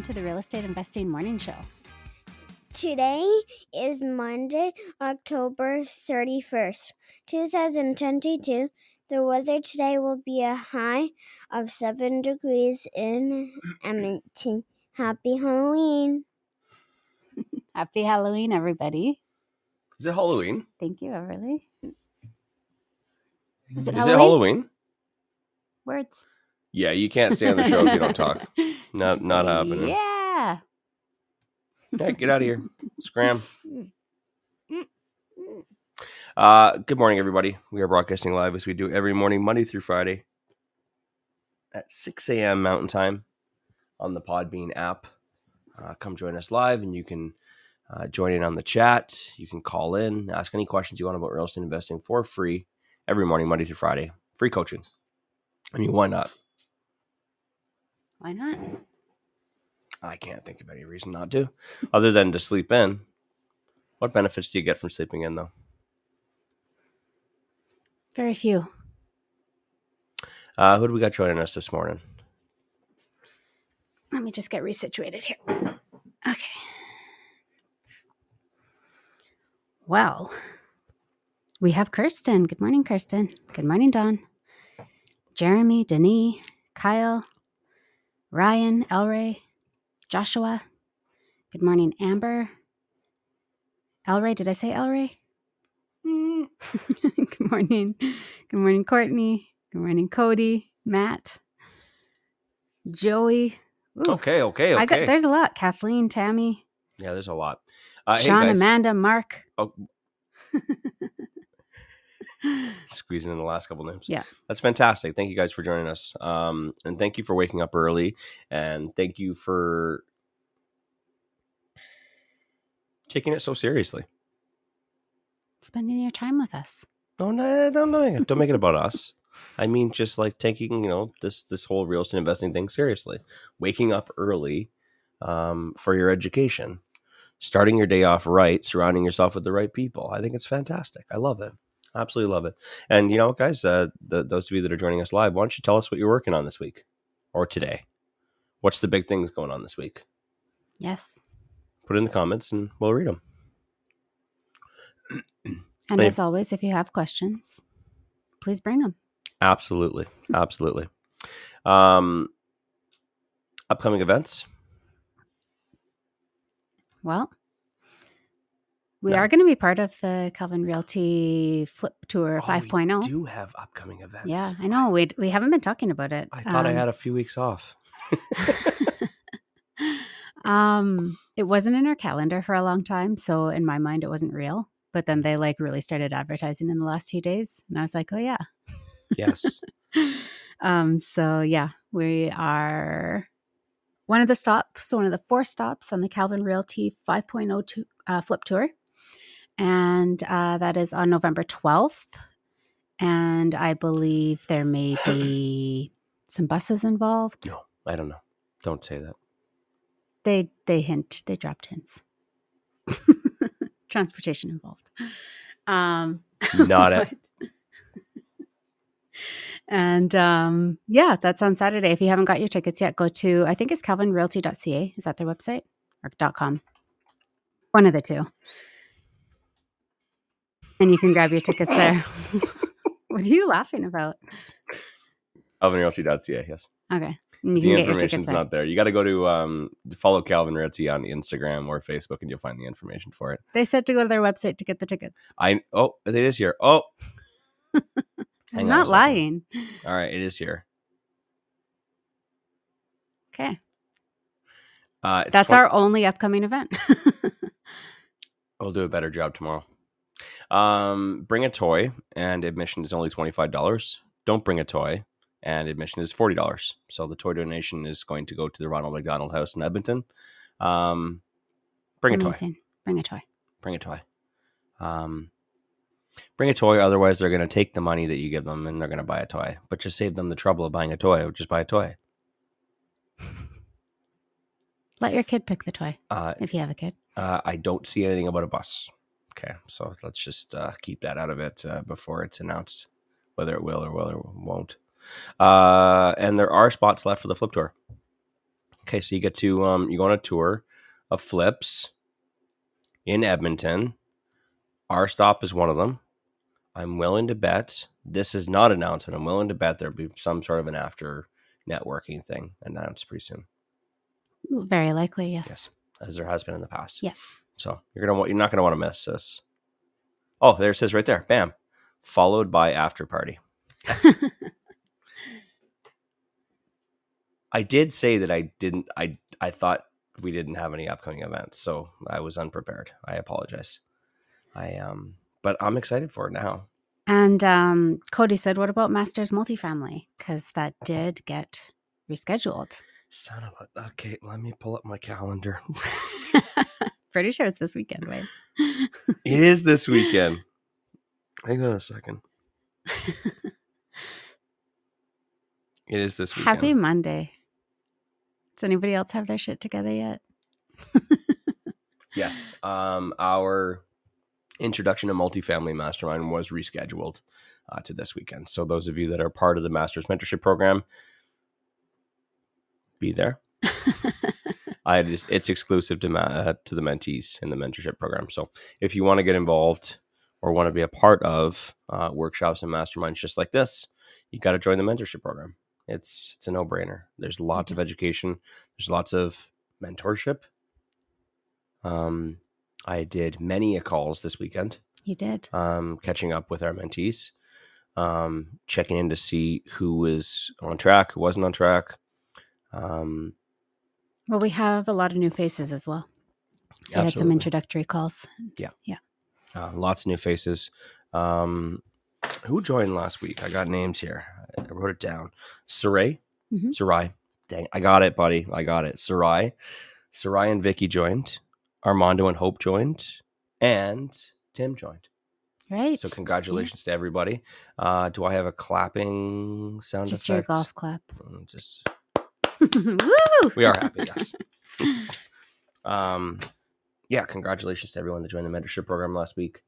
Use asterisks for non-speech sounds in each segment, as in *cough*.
Welcome to the Real Estate Investing Morning Show. Today is Monday, October 31st, 2022. The weather today will be a high of 7 degrees in Edmonton. Happy Halloween! *laughs* Happy Halloween, everybody. Is it Halloween? Thank you, Everly. Is it Is it Halloween? Words. Yeah, you can't stay on the show if you don't talk. *laughs* Not not happening. Yeah. Hey, get out of here. Scram. *laughs* Uh, good morning, everybody. We are broadcasting live as we do every morning, Monday through Friday at 6 a.m. Mountain Time on the Podbean app. Uh, come join us live, and you can uh, join in on the chat. You can call in, ask any questions you want about real estate investing for free every morning, Monday through Friday. Free coaching. I mean, why not? Why not? I can't think of any reason not to, other than to sleep in. What benefits do you get from sleeping in, though? Very few. Uh, who do we got joining us this morning? Let me just get resituated here. Okay. Well, we have Kirsten. Good morning, Kirsten. Good morning, Don. Jeremy, Denis, Kyle, Ryan, Elray, Joshua. Good morning, Amber. Elray, did I say Elray? *laughs* Good morning. Good morning, Courtney. Good morning, Cody, Matt, Joey. Ooh, Okay, okay, okay. I got there's a lot. Kathleen, Tammy, yeah, there's a lot. Uh, hey Sean, guys, Amanda, Mark. Oh. *laughs* *laughs* squeezing in the last couple names. Yeah. that's fantastic. Thank you guys for joining us, um, and thank you for waking up early, and thank you for taking it so seriously. Spending your time with us. No, no, don't make it. Don't make it about us. I mean, just like taking you know this this whole real estate investing thing seriously, waking up early um, for your education, starting your day off right, surrounding yourself with the right people. I think it's fantastic. I love it. Absolutely love it. And you know, guys, uh, the, those of you that are joining us live, why don't you tell us what you're working on this week or today? What's the big things going on this week? Yes. Put it in the comments and we'll read them. And as always, if you have questions, please bring them. Absolutely, absolutely. Um, upcoming events. Well, we No. are going to be part of the Calvin Realty Flip Tour Oh, we do have upcoming events. yeah, I know. We we haven't been talking about it. I thought I Um, had a few weeks off. *laughs* um, it wasn't in our calendar for a long time, so in my mind, it wasn't real. But then they like really started advertising in the last few days, and I was like, oh yeah. yes. *laughs* um, so yeah, we are one of the stops, one of the four stops on the Calvin Realty 5.0 to, uh, flip tour. And uh, that is on November 12th. And I believe there may *clears throat* be some buses involved. No, I don't know. Don't say that. They they hint, they dropped hints. *laughs* Transportation involved. Um *laughs* Not it. And um, yeah, that's on Saturday. If you haven't got your tickets yet, go to I think it's calvinrealty.ca. Is that their website or .com? One of the two. And you can grab your tickets there. *laughs* what are you laughing about? CalvinRealty.ca, yes. Okay. You the can get your tickets information's not there. You got to go to um, follow Calvin Realty on Instagram or Facebook, and you'll find the information for it. They said to go to their website to get the tickets. I oh, it is here. Oh, *laughs* I'm Hang on a not lying. all right, it is here. Okay. Uh, That's 20 our only upcoming event. *laughs* We'll do a better job tomorrow. Um, bring a toy, and admission is only twenty five dollars. Don't bring a toy. and admission is forty dollars. So the toy donation is going to go to the Ronald McDonald House in Edmonton. Um, bring a toy. Bring a toy. Bring a toy. Um, bring a toy. Otherwise, they're going to take the money that you give them and they're going to buy a toy. But just save them the trouble of buying a toy. Just buy a toy. Let your kid pick the toy Uh, if you have a kid. uh, I don't see anything about a bus. Okay, so let's just uh, keep that out of it uh, before it's announced whether it will or will or won't. Uh, and there are spots left for the flip tour. Okay, so you get to um, you go on a tour of flips in Edmonton. Our stop is one of them. I'm willing to bet this is not announced, but I'm willing to bet there'll be some sort of an after networking thing announced pretty soon. Very likely, yes. Yes, as there has been in the past. Yeah. So you're gonna wa- you're not gonna want to miss this. Oh, there it says right there. Bam. Followed by after party. *laughs* I did say that I didn't. I I thought we didn't have any upcoming events, so I was unprepared. I apologize. I um, but I'm excited for it now. and um, Cody said, "What about Masters Multifamily? Because that did get rescheduled. Son of a. Okay, let me pull up my calendar. *laughs* Pretty sure it's this weekend, Wade. *laughs* it is this weekend. Hang on a second. *laughs* It is this weekend. Happy Monday. Does anybody else have their shit together yet? Yes. Um, our introduction to multifamily mastermind was rescheduled uh, to this weekend. So those of you that are part of the master's mentorship program, be there. *laughs* I just, it's exclusive to ma- uh, to the mentees in the mentorship program. So if you want to get involved or want to be a part of uh, workshops and masterminds just like this, you got to join the mentorship program. It's it's a no brainer. There's lots of education. There's lots of mentorship. Um, I did many a calls this weekend, you did. um, catching up with our mentees, um, checking in to see who was on track, who wasn't on track. Um, Well, we have a lot of new faces as well. So we had some introductory calls. Yeah. Yeah. Uh, lots of new faces. Um, who joined last week? I got names here. I wrote it down. Sarai, Mhm. Sarai. Dang, I got it, buddy. I got it. Sarai, Sarai and Vicky joined. Armando and Hope joined, and Tim joined. Right. So congratulations to everybody. Uh, do I have a clapping sound Just effect? your golf clap. Mm, Just! We are happy. *laughs* Yes. um, yeah. Congratulations to everyone that joined the mentorship program last week.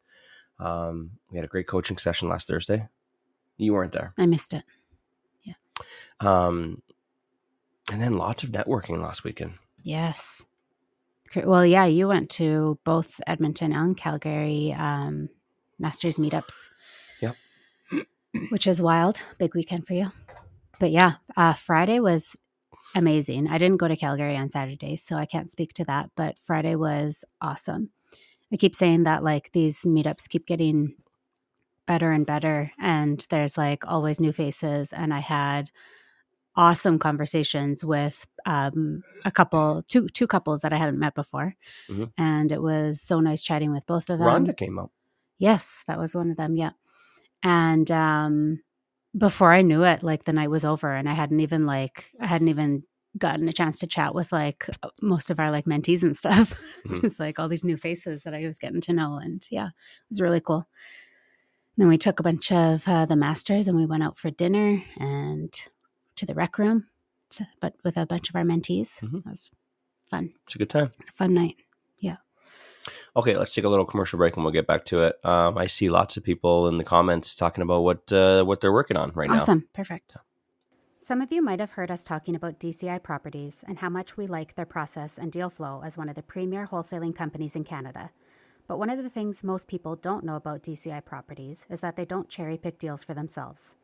Um, we had a great coaching session last Thursday. You weren't there. I missed it. Yeah. Um, and then lots of networking last weekend. Yes. Well, yeah, you went to both Edmonton and Calgary um, Masters meetups. Yep. Which is wild. Big weekend for you. But yeah, uh, Friday was amazing. I didn't go to Calgary on Saturday, so I can't speak to that, but Friday was awesome. I keep saying that like these meetups keep getting better and better, and there's like always new faces. And I had awesome conversations with um, a couple, two two couples that I hadn't met before, Mhm. and it was so nice chatting with both of them. Rhonda came up. Yes, that was one of them. Yeah. And um before I knew it, like the night was over and I hadn't even like I hadn't even gotten a chance to chat with like most of our like mentees and stuff. *laughs* Mhm. Just like all these new faces that I was getting to know. And yeah, it was really cool. then we took a bunch of uh, the masters and we went out for dinner and to the rec room, but with a bunch of our mentees. Mhm. It was fun. It's a good time. It's a fun night. Okay, let's take a little commercial break and we'll get back to it. Um, I see lots of people in the comments talking about what uh, what they're working on right now. Awesome. Perfect. Some of you might have heard us talking about DCI Properties and how much we like their process and deal flow as one of the premier wholesaling companies in Canada. But one of the things most people don't know about DCI Properties is that they don't cherry pick deals for themselves.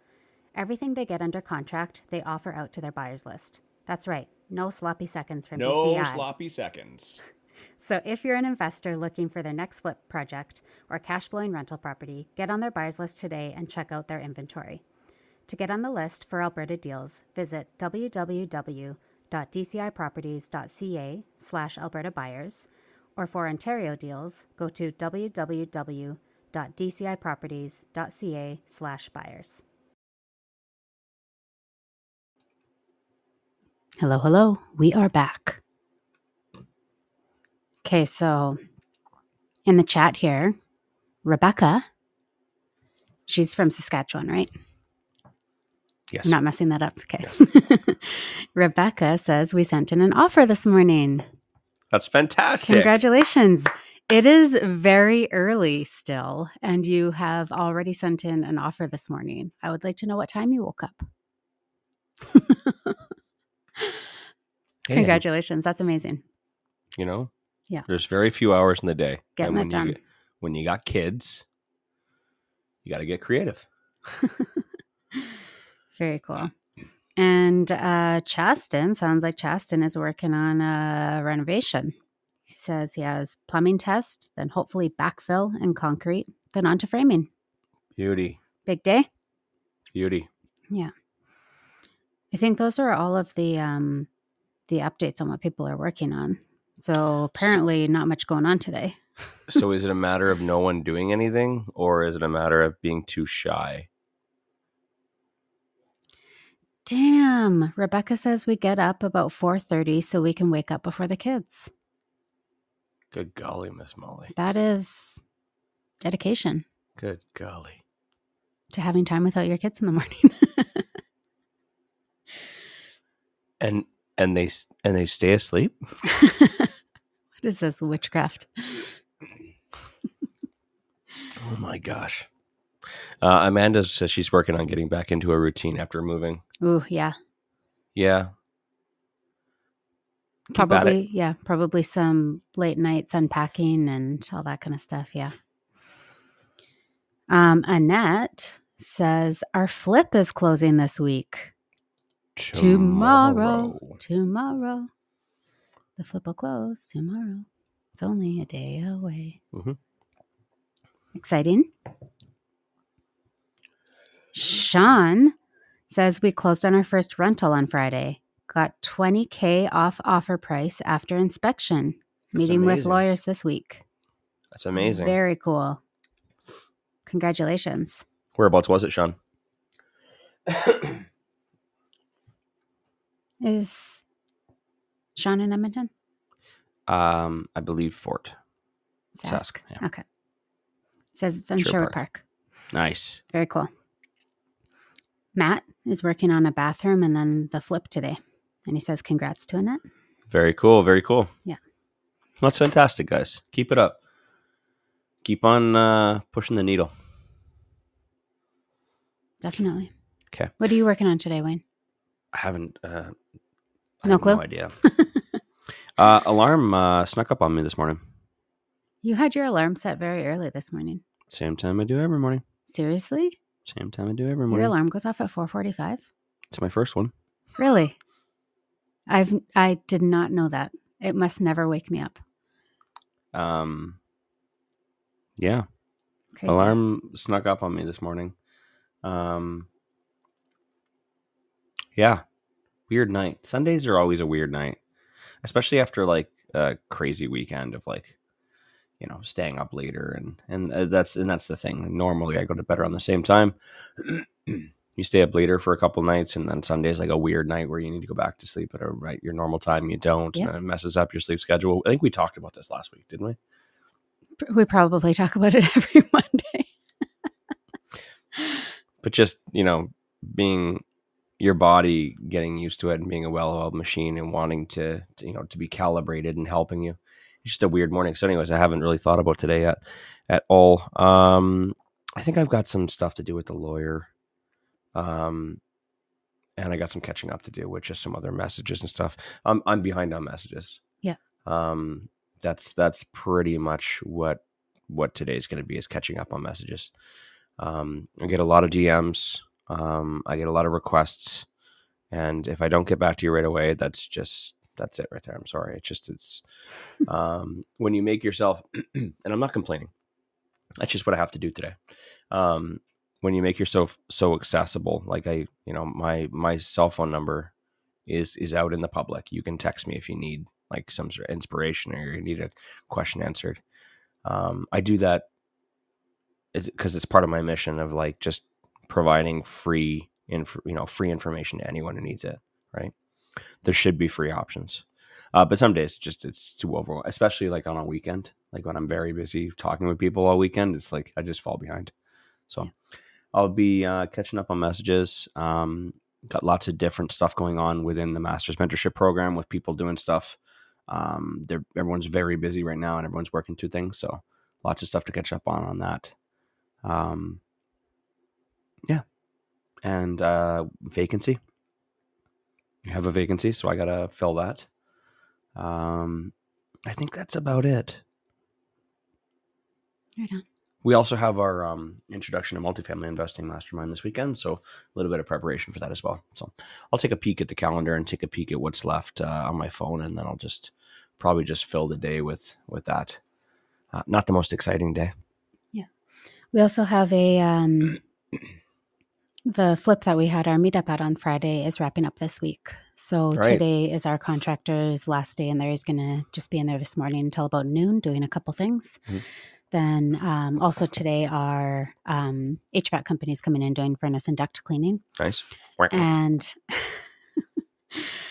Everything they get under contract, they offer out to their buyers list. That's right, no sloppy seconds from No DCI. sloppy seconds. So if you're an investor looking for their next flip project or cash flowing rental property, get on their buyers list today and check out their inventory. To get on the list for Alberta deals, visit www.dciproperties.ca slash Alberta buyers, or for Ontario deals, go to www.dciproperties.ca slash buyers. Hello, hello. We are back. Okay, so in the chat here, Rebecca, she's from Saskatchewan, right? Yes. I'm not messing that up. Okay. *laughs* Rebecca says we sent in an offer this morning. That's fantastic. Congratulations. It is very early still, and you have already sent in an offer this morning. I would like to know what time you woke up. *laughs* Congratulations. That's amazing. You know? Yeah. There's very few hours in the day. Getting when it done. You, when you got kids, you got to get creative. *laughs* Very cool. And uh, Chaston sounds like Chaston is working on a renovation. He says he has plumbing test, then hopefully backfill and concrete, then on to framing. Beauty. Big day. Beauty. Yeah. I think those are all of the um, the updates on what people are working on. So apparently, not much going on today. so is it a *laughs* matter of no one doing anything or is it a matter of being too shy? Damn, Rebecca says we get up about four thirty so we can wake up before the kids. Good golly, Miss Molly. That is dedication Good golly. to having time without your kids in the morning. *laughs* And and they s- and they stay asleep? *laughs* what is this witchcraft? Oh my gosh. Uh, Amanda says she's working on getting back into a routine after moving. Ooh, yeah, Yeah. Keep probably. Yeah, probably some late nights unpacking and all that kind of stuff. Yeah. Um, Annette says our flip is closing this week. Tomorrow. Tomorrow. The flip will close tomorrow. It's only a day away. Mhm. Exciting. Sean says we closed on our first rental on Friday. Got 20K off offer price after inspection. Meeting with lawyers this week. That's amazing. Very cool. Congratulations. Whereabouts was it, Sean? Is Sean in Edmonton? um, I believe Fort. Sask. Sask, yeah. Okay. says it's on Sherwood Sherwood Park. Park. Nice. Very cool. Matt is working on a bathroom and then the flip today. And he says, congrats to Annette. Very cool. Very cool. Yeah. That's fantastic, guys. Keep it up. Keep on uh, pushing the needle. Definitely. Okay. What are you working on today, Wayne? I haven't. Uh, I No clue? No idea. *laughs* uh, alarm uh, snuck up on me this morning. You had your alarm set very early this morning. Same time I do every morning. Seriously? Same time I do every morning. Your alarm goes off at 4:45? It's my first one. Really? I've I did not know that. It must never wake me up. Um, yeah. Crazy. Alarm snuck up on me this morning. Um, yeah, weird night. Sundays are always a weird night, especially after like a crazy weekend of like, you know, staying up later and and uh, that's and that's the thing. Normally, I go to bed around the same time. *clears throat* you stay up later for a couple nights, and then Sunday's like a weird night where you need to go back to sleep at a right your normal time. You don't, Yep. and it messes up your sleep schedule. I think we talked about this last week, didn't we? We probably talk about it *laughs* every Monday. but just you know being your body getting used to it and being a well-oiled machine and wanting to, to you know to be calibrated and helping you. It's just a weird morning. So anyways i haven't really thought about today yet at all. Um i think i've got some stuff to do with the lawyer um and i got some catching up to do with just some other messages and stuff. I'm, I'm behind on messages. Yeah. um that's that's pretty much what what today is going to be is catching up on messages. Um, I get a lot of DMs. Um, I get a lot of requests, and if I don't get back to you right away, that's just that's it right there. I'm sorry. It's just it's *laughs* um, when you make yourself, *clears throat* and I'm not complaining. That's just what I have to do today. Um, when you make yourself so accessible, like I, you know, my my cell phone number is is out in the public. You can text me if you need like some sort of inspiration or you need a question answered. Um, I do that because it's part of my mission of like just providing free inf- you know free information to anyone who needs it right there should be free options. Uh, but some days just it's too overwhelming, especially like on a weekend. Like when I'm very busy talking with people all weekend, it's like I just fall behind. So Yeah. I'll be uh, catching up on messages. Um, got lots of different stuff going on within the master's mentorship program with people doing stuff. Um, they're, everyone's very busy right now and everyone's working through things. So lots of stuff to catch up on on that. Um, yeah. And uh, vacancy. You have a vacancy, so I got to fill that. Um, I think that's about it. Right on. We also have our um, introduction to multifamily investing mastermind this weekend, so a little bit of preparation for that as well. So I'll take a peek at the calendar and take a peek at what's left uh, on my phone, and then I'll just probably just fill the day with with that. Uh, not the most exciting day. Yeah, we also have a um, the flip that we had our meetup at on Friday is wrapping up this week. So Right. today is our contractor's last day, and there he's going to just be in there this morning until about noon doing a couple things. Mhm. Then um, also today, our um, HVAC company is coming in doing furnace and duct cleaning, Nice. and *laughs*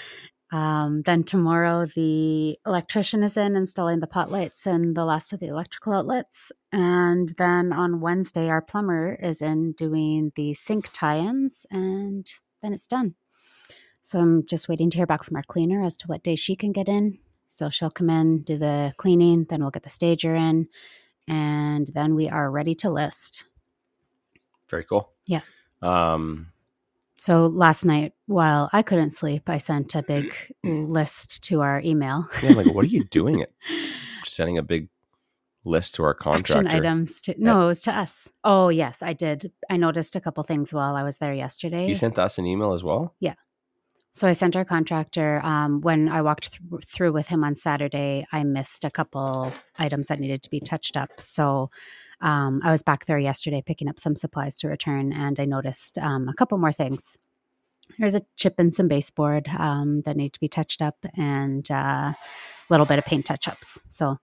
um, then tomorrow the electrician is in installing the pot lights and the last of the electrical outlets, and then on Wednesday our plumber is in doing the sink tie-ins, and then it's done. So I'm just waiting to hear back from our cleaner as to what day she can get in. So she'll come in, do the cleaning, then we'll get the stager in, and then we are ready to list. Very cool. Yeah. Um, So last night, while I couldn't sleep, I sent a big list to our email. yeah, like, what are you *laughs* doing? It sending a big list to our contractor. Action items to no, it was to us. Oh yes, I did. I noticed a couple things while I was there yesterday. You sent us an email as well. Yeah. So I sent our contractor um, when I walked th- through with him on Saturday. I missed a couple items that needed to be touched up. So um, I was back there yesterday picking up some supplies to return, and I noticed um, a couple more things. There's a chip and some baseboard um, that need to be touched up, and a little bit of paint touch ups. So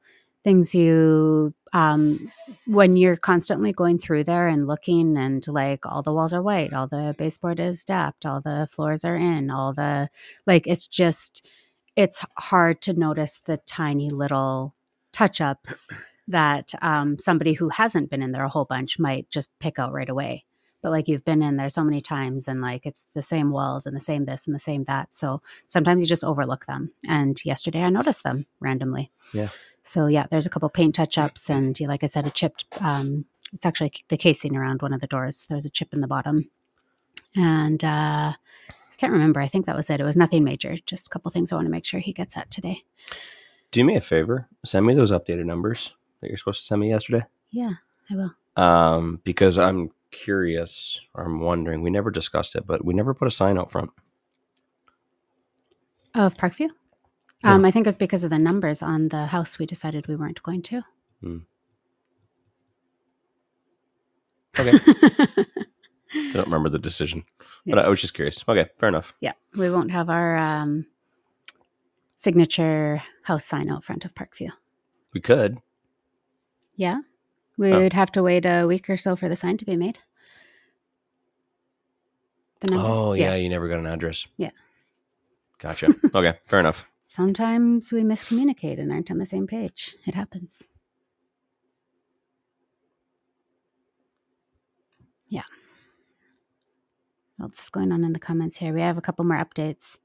things you um, when you're constantly going through there and looking and like all the walls are white all the baseboard is dapped all the floors are in all the like it's just it's hard to notice the tiny little touch ups that um, somebody who hasn't been in there a whole bunch might just pick out right away but like you've been in there so many times and like it's the same walls and the same this and the same that so sometimes you just overlook them and yesterday i noticed them randomly Yeah. so yeah, there's a couple paint touch ups, and like I said, a chipped. Um, it's actually the casing around one of the doors. There's a chip in the bottom, and uh, I can't remember. I think that was it. It was nothing major. Just a couple things I want to make sure he gets at today. Do me a favor. Send me those updated numbers that you're supposed to send me yesterday. Yeah, I will. Um, because I'm curious or I'm wondering. We never discussed it, but we never put a sign out front. Of Parkview. Yeah. Um, I think it was because of the numbers on the house. We decided we weren't going to. Hmm. *laughs* Okay. I don't remember the decision, but Yeah. I was just curious. Okay, fair enough. yeah, we won't have our um, signature house sign out front of Parkview. We could. Yeah, we Oh. would have to wait a week or so for the sign to be made. The numbers. Oh yeah, you never got an address. Yeah. Gotcha. *laughs* okay, fair enough. Sometimes we miscommunicate and aren't on the same page. It happens. Yeah. What else is going on in the comments here? We have a couple more updates.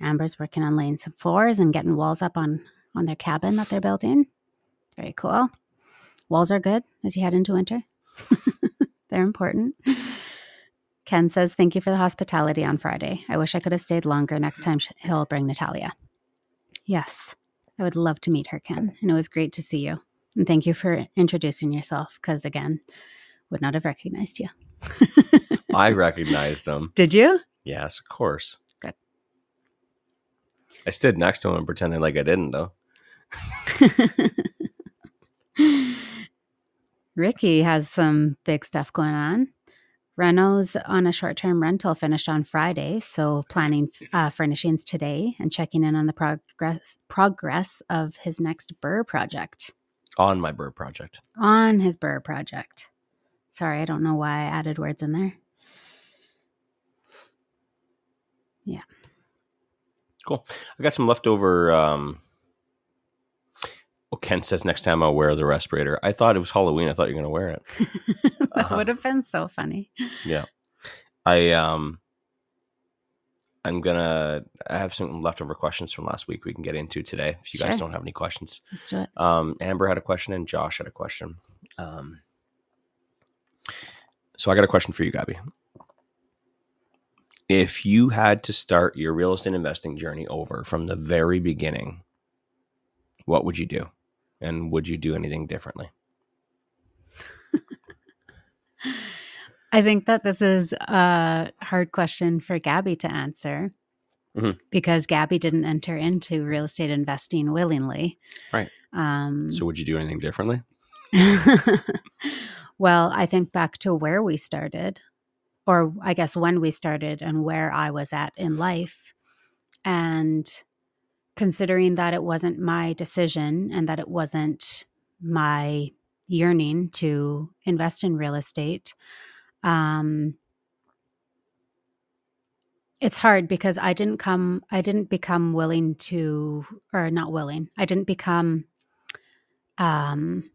Amber's working on laying some floors and getting walls up on on their cabin that they're building. Very cool. Walls are good as you head into winter. *laughs* they're important. Ken says, Thank you for the hospitality on Friday. I wish I could have stayed longer. Next time he'll bring Natalia. Yes, I would love to meet her, Ken. And it was great to see you. And thank you for introducing yourself because, again, would not have recognized you. *laughs* I recognized him. Did you? Yes, of course. Good. I stood next to him and pretended like I didn't, though. *laughs* Ricky has some big stuff going on. Renos on a short term rental finished on Friday, so planning uh, furnishings today and checking in on the progress progress of his next BRRRR project. On my BRRRR project. On his BRRRR project. Sorry, I don't know why I added words in there. Yeah. Cool. I got some leftover. Um, Ken says next time I'll wear the respirator. I thought it was Halloween. I thought you're going to wear it. *laughs* that Uh-huh. would have been so funny. Yeah. I um I'm gonna I have some leftover questions from last week we can get into today if you guys don't have any questions. Let's do it. Um Amber had a question and Josh had a question. Um so I got a question for you, Gabby. If you had to start your real estate investing journey over from the very beginning, what would you do? And would you do anything differently? *laughs* I think that this is a hard question for Gabby to answer Mhm. because Gabby didn't enter into real estate investing willingly. Right. Um, So would you do anything differently? *laughs* well, I think back to where we started, or I guess when we started and where I was at in life. And considering that it wasn't my decision and that it wasn't my yearning to invest in real estate, um, it's hard because I didn't come, I didn't become willing to, or not willing, I didn't become, um,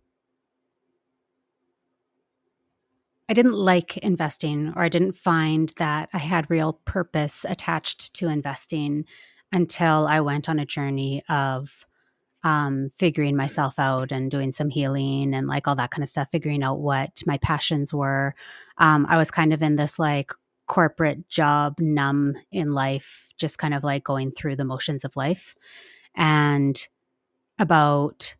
I didn't like investing or I didn't find that I had real purpose attached to investing until I went on a journey of um, figuring myself out and doing some healing and like all that kind of stuff, figuring out what my passions were. Um, I was kind of in this like corporate job numb in life, just kind of like going through the motions of life. And about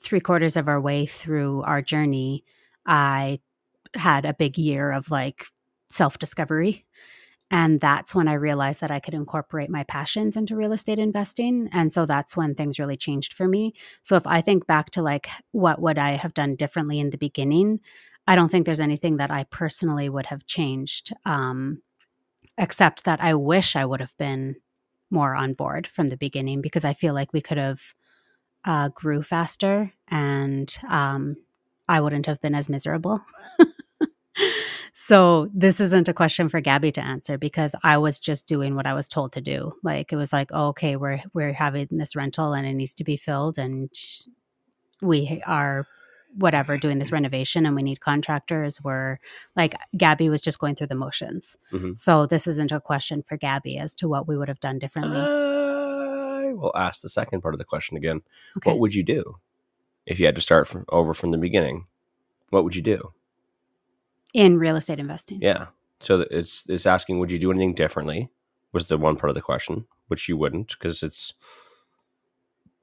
three quarters of our way through our journey, I had a big year of like self discovery. And that's when I realized that I could incorporate my passions into real estate investing. And so that's when things really changed for me. So if I think back to like what would I have done differently in the beginning, I don't think there's anything that I personally would have changed, um, except that I wish I would have been more on board from the beginning because I feel like we could have uh, grew faster and um, I wouldn't have been as miserable. *laughs* so this isn't a question for Gabby to answer because I was just doing what I was told to do. Like it was like, oh, okay, we're we're having this rental and it needs to be filled, and we are whatever doing this renovation and we need contractors. We're like Gabby was just going through the motions. Mhm. So this isn't a question for Gabby as to what we would have done differently. I will ask the second part of the question again. okay. What would you do if you had to start from over from the beginning? What would you do? In real estate investing. Yeah. So it's it's asking, would you do anything differently? Was the one part of the question, which you wouldn't, because it's.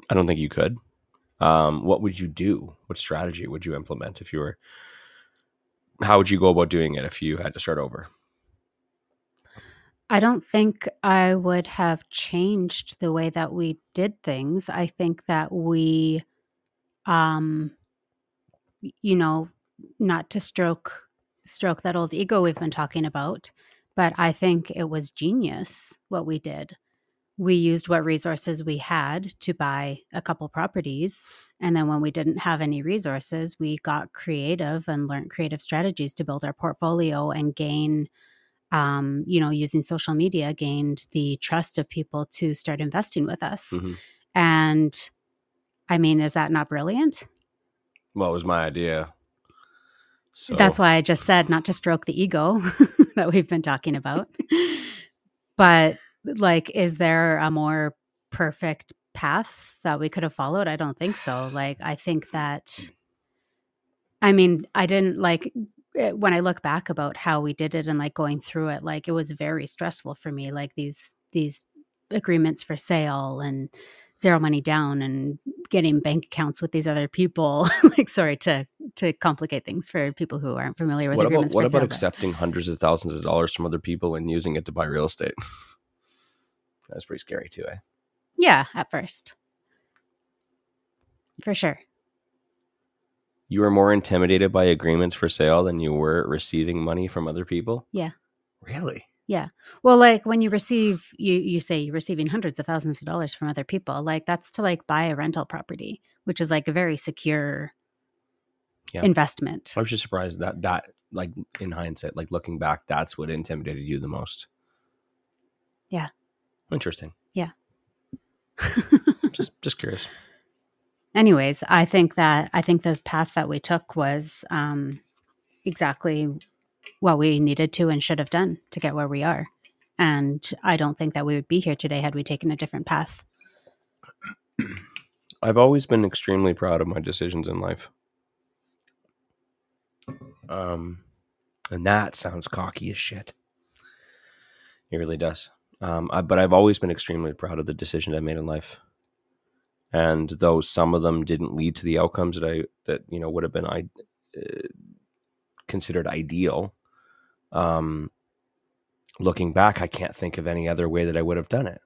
I don't think you could. Um, what would you do? What strategy would you implement if you were? How would you go about doing it if you had to start over? I don't think I would have changed the way that we did things. I think that we, um, you know, not to stroke stroke that old ego we've been talking about, but I think it was genius what we did. We used what resources we had to buy a couple properties. And then when we didn't have any resources, we got creative and learned creative strategies to build our portfolio and gain um, you know, using social media, gained the trust of people to start investing with us. Mhm. And I mean, is that not brilliant? Well, it was my idea. So That's why I just said not to stroke the ego *laughs* that we've been talking about. but like, is there a more perfect path that we could have followed? I don't think so. Like, I think that, I mean, I didn't like eh, when I look back about how we did it and like going through it, like it was very stressful for me. Like these, these agreements for sale and zero money down and getting bank accounts with these other people. *laughs* like, sorry to to complicate things for people who aren't familiar with what about agreements what about sale. but- accepting hundreds of thousands of dollars from other people and using it to buy real estate? *laughs* That's pretty scary too, eh? Yeah, at first, for sure. You were more intimidated by agreements for sale than you were receiving money from other people? Yeah. Really? Yeah. Well, like when you receive, you you say you're receiving hundreds of thousands of dollars from other people. Like that's to like buy a rental property, which is like a very secure Yeah. investment. I was just surprised that that like in hindsight, like looking back, that's what intimidated you the most. Yeah. Interesting. Yeah. *laughs* just just curious. Anyways, I think that I think the path that we took was um, exactly what we needed to and should have done to get where we are. And I don't think that we would be here today had we taken a different path. *clears throat* I've always been extremely proud of my decisions in life. Um, and that sounds cocky as shit. It really does. Um, I, but I've always been extremely proud of the decisions I made in life. And though some of them didn't lead to the outcomes that I that you know would have been I uh, considered ideal, um, looking back, I can't think of any other way that I would have done it.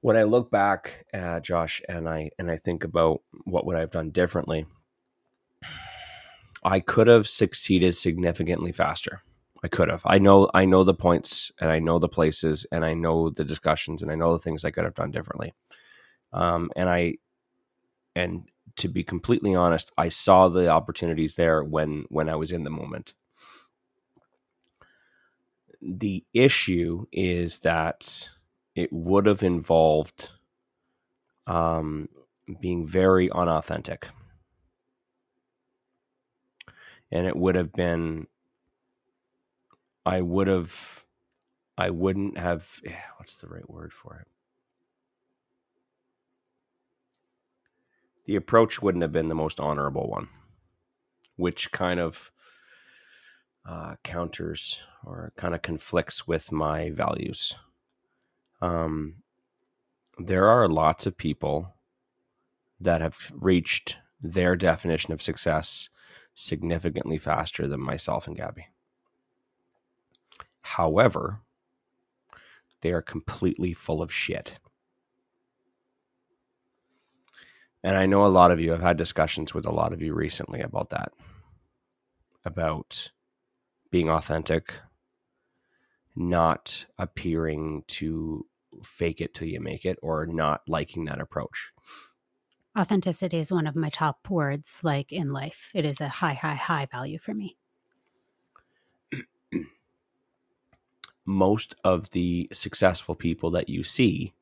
When I look back, uh, Josh, and I and I think about what would I have done differently, I could have succeeded significantly faster. I could have. I know. I know the points, and I know the places, and I know the discussions, and I know the things I could have done differently. Um, and I, and to be completely honest, I saw the opportunities there when when I was in the moment the issue is that it would have involved um, being very unauthentic. And it would have been, I would have, I wouldn't have, what's the right word for it? The approach wouldn't have been the most honorable one, which kind of uh, counters or kind of conflicts with my values. Um, there are lots of people that have reached their definition of success significantly faster than myself and Gabby. However, they are completely full of shit. And I know a lot of you have had discussions with a lot of you recently about that. About being authentic, not appearing to fake it till you make it or not liking that approach. Authenticity is one of my top words like in life. It is a high high high value for me. Most of the successful people that you see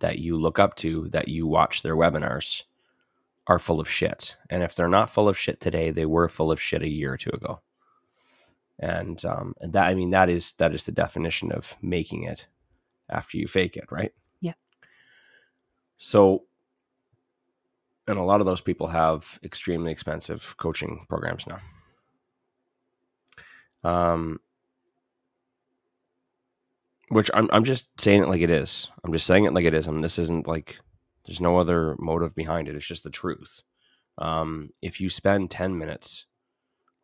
that you look up to that you watch their webinars are full of shit. And if they're not full of shit today, they were full of shit a year or two ago and um, that I mean that is that is the definition of making it after you fake it, right? Yeah. So, and a lot of those people have extremely expensive coaching programs now. Um, which I'm I'm just saying it like it is. I'm just saying it like it is. I mean, this isn't like there's no other motive behind it. It's just the truth. Um, if you spend 10 minutes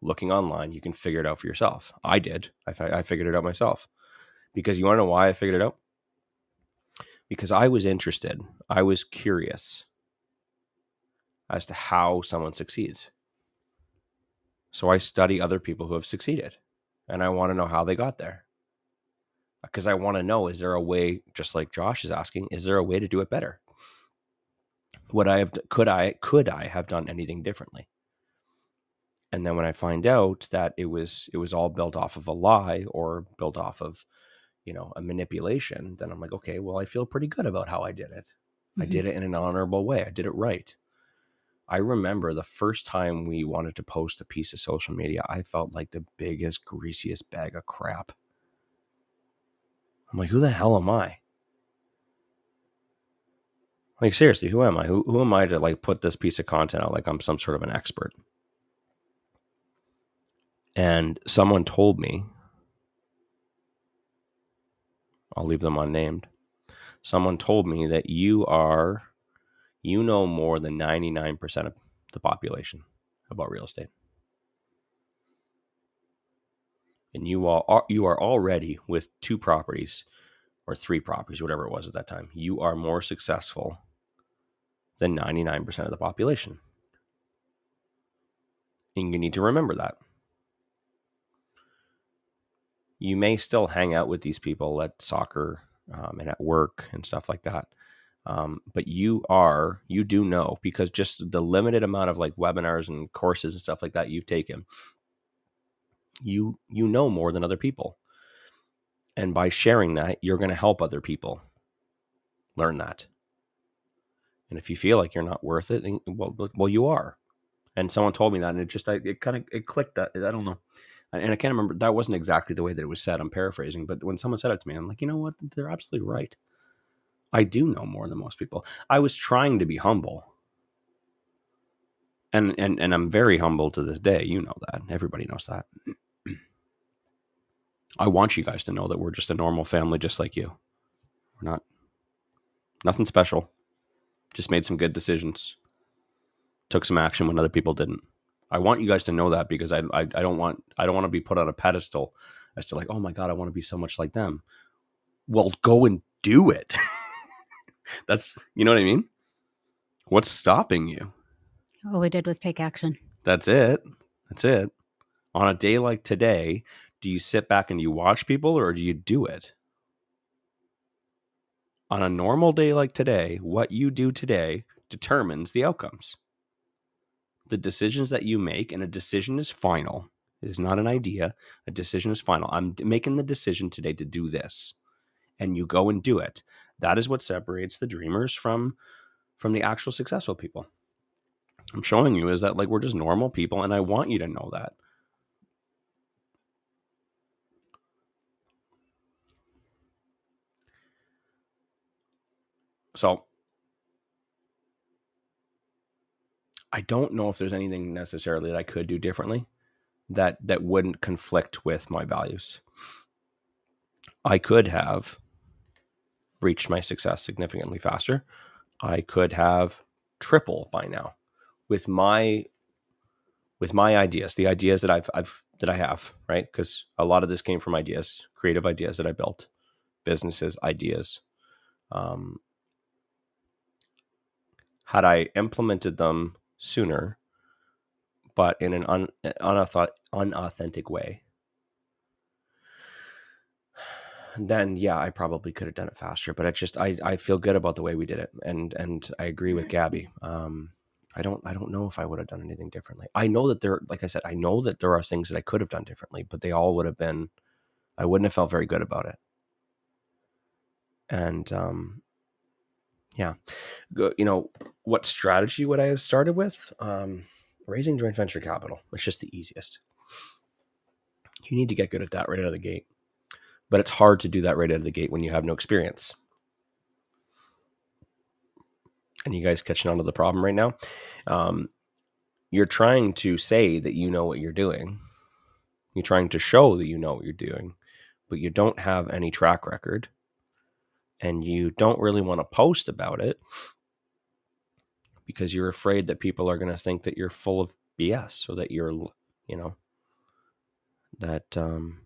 looking online, you can figure it out for yourself. I did. I, I figured it out myself. Because you want to know why I figured it out? Because I was interested. I was curious as to how someone succeeds. So I study other people who have succeeded and I want to know how they got there. Because I want to know is there a way, just like Josh is asking, is there a way to do it better? Would I have could I could I have done anything differently? and then when i find out that it was it was all built off of a lie or built off of you know a manipulation then i'm like okay well i feel pretty good about how i did it mm-hmm. i did it in an honorable way i did it right i remember the first time we wanted to post a piece of social media i felt like the biggest greasiest bag of crap. I'm like who the hell am i? Like seriously who am i? Who, who am i to like put this piece of content out like i'm some sort of an expert? And someone told me, I'll leave them unnamed. Someone told me that you are, you know more than 99% of the population about real estate. And you are, you are already with two properties or three properties, whatever it was at that time. You are more successful than 99% of the population. And you need to remember that you may still hang out with these people at soccer um, and at work and stuff like that. Um, but you are, you do know because just the limited amount of like webinars and courses and stuff like that you've taken, you you know more than other people. And by sharing that, you're going to help other people learn that. And if you feel like you're not worth it, well, well, you are. And someone told me that, and it just, I, it kind of, it clicked. That I don't know, and I can't remember. That wasn't exactly the way that it was said. I'm paraphrasing, but when someone said it to me, I'm like, you know what? They're absolutely right. I do know more than most people. I was trying to be humble. And and and I'm very humble to this day. You know that. Everybody knows that. *clears throat* I want you guys to know that we're just a normal family just like you. We're not nothing special. Just made some good decisions. Took some action when other people didn't. I want you guys to know that because I, I, I don't want I don't want to be put on a pedestal as to like, oh my God, I want to be so much like them. Well, go and do it. *laughs* That's you know what I mean? What's stopping you? All we did was take action. That's it. That's it. On a day like today, do you sit back and you watch people or do you do it? On a normal day like today, what you do today determines the outcomes. The decisions that you make, and a decision is final. It is not an idea. A decision is final. I'm making the decision today to do this. And you go and do it. That is what separates the dreamers from from the actual successful people. I'm showing you is that like we're just normal people and I want you to know that. So I don't know if there's anything necessarily that I could do differently that that wouldn't conflict with my values. I could have reached my success significantly faster. I could have triple by now with my with my ideas, the ideas that I've I've that I have, right? Because a lot of this came from ideas, creative ideas that I built, businesses, ideas. Um, had I implemented them sooner, but in an un, unauthentic way, then yeah, I probably could have done it faster. But I just I, I feel good about the way we did it, and and I agree with Gabby. Um, I don't I don't know if I would have done anything differently. I know that there, like I said, I know that there are things that I could have done differently, but they all would have been. I wouldn't have felt very good about it. And um, yeah, you know what strategy would I have started with? Um, raising joint venture capital. It's just the easiest. You need to get good at that right out of the gate but it's hard to do that right out of the gate when you have no experience. And you guys catching on to the problem right now? Um, you're trying to say that you know what you're doing. You're trying to show that you know what you're doing, but you don't have any track record and you don't really want to post about it because you're afraid that people are going to think that you're full of BS so that you're, you know, that um,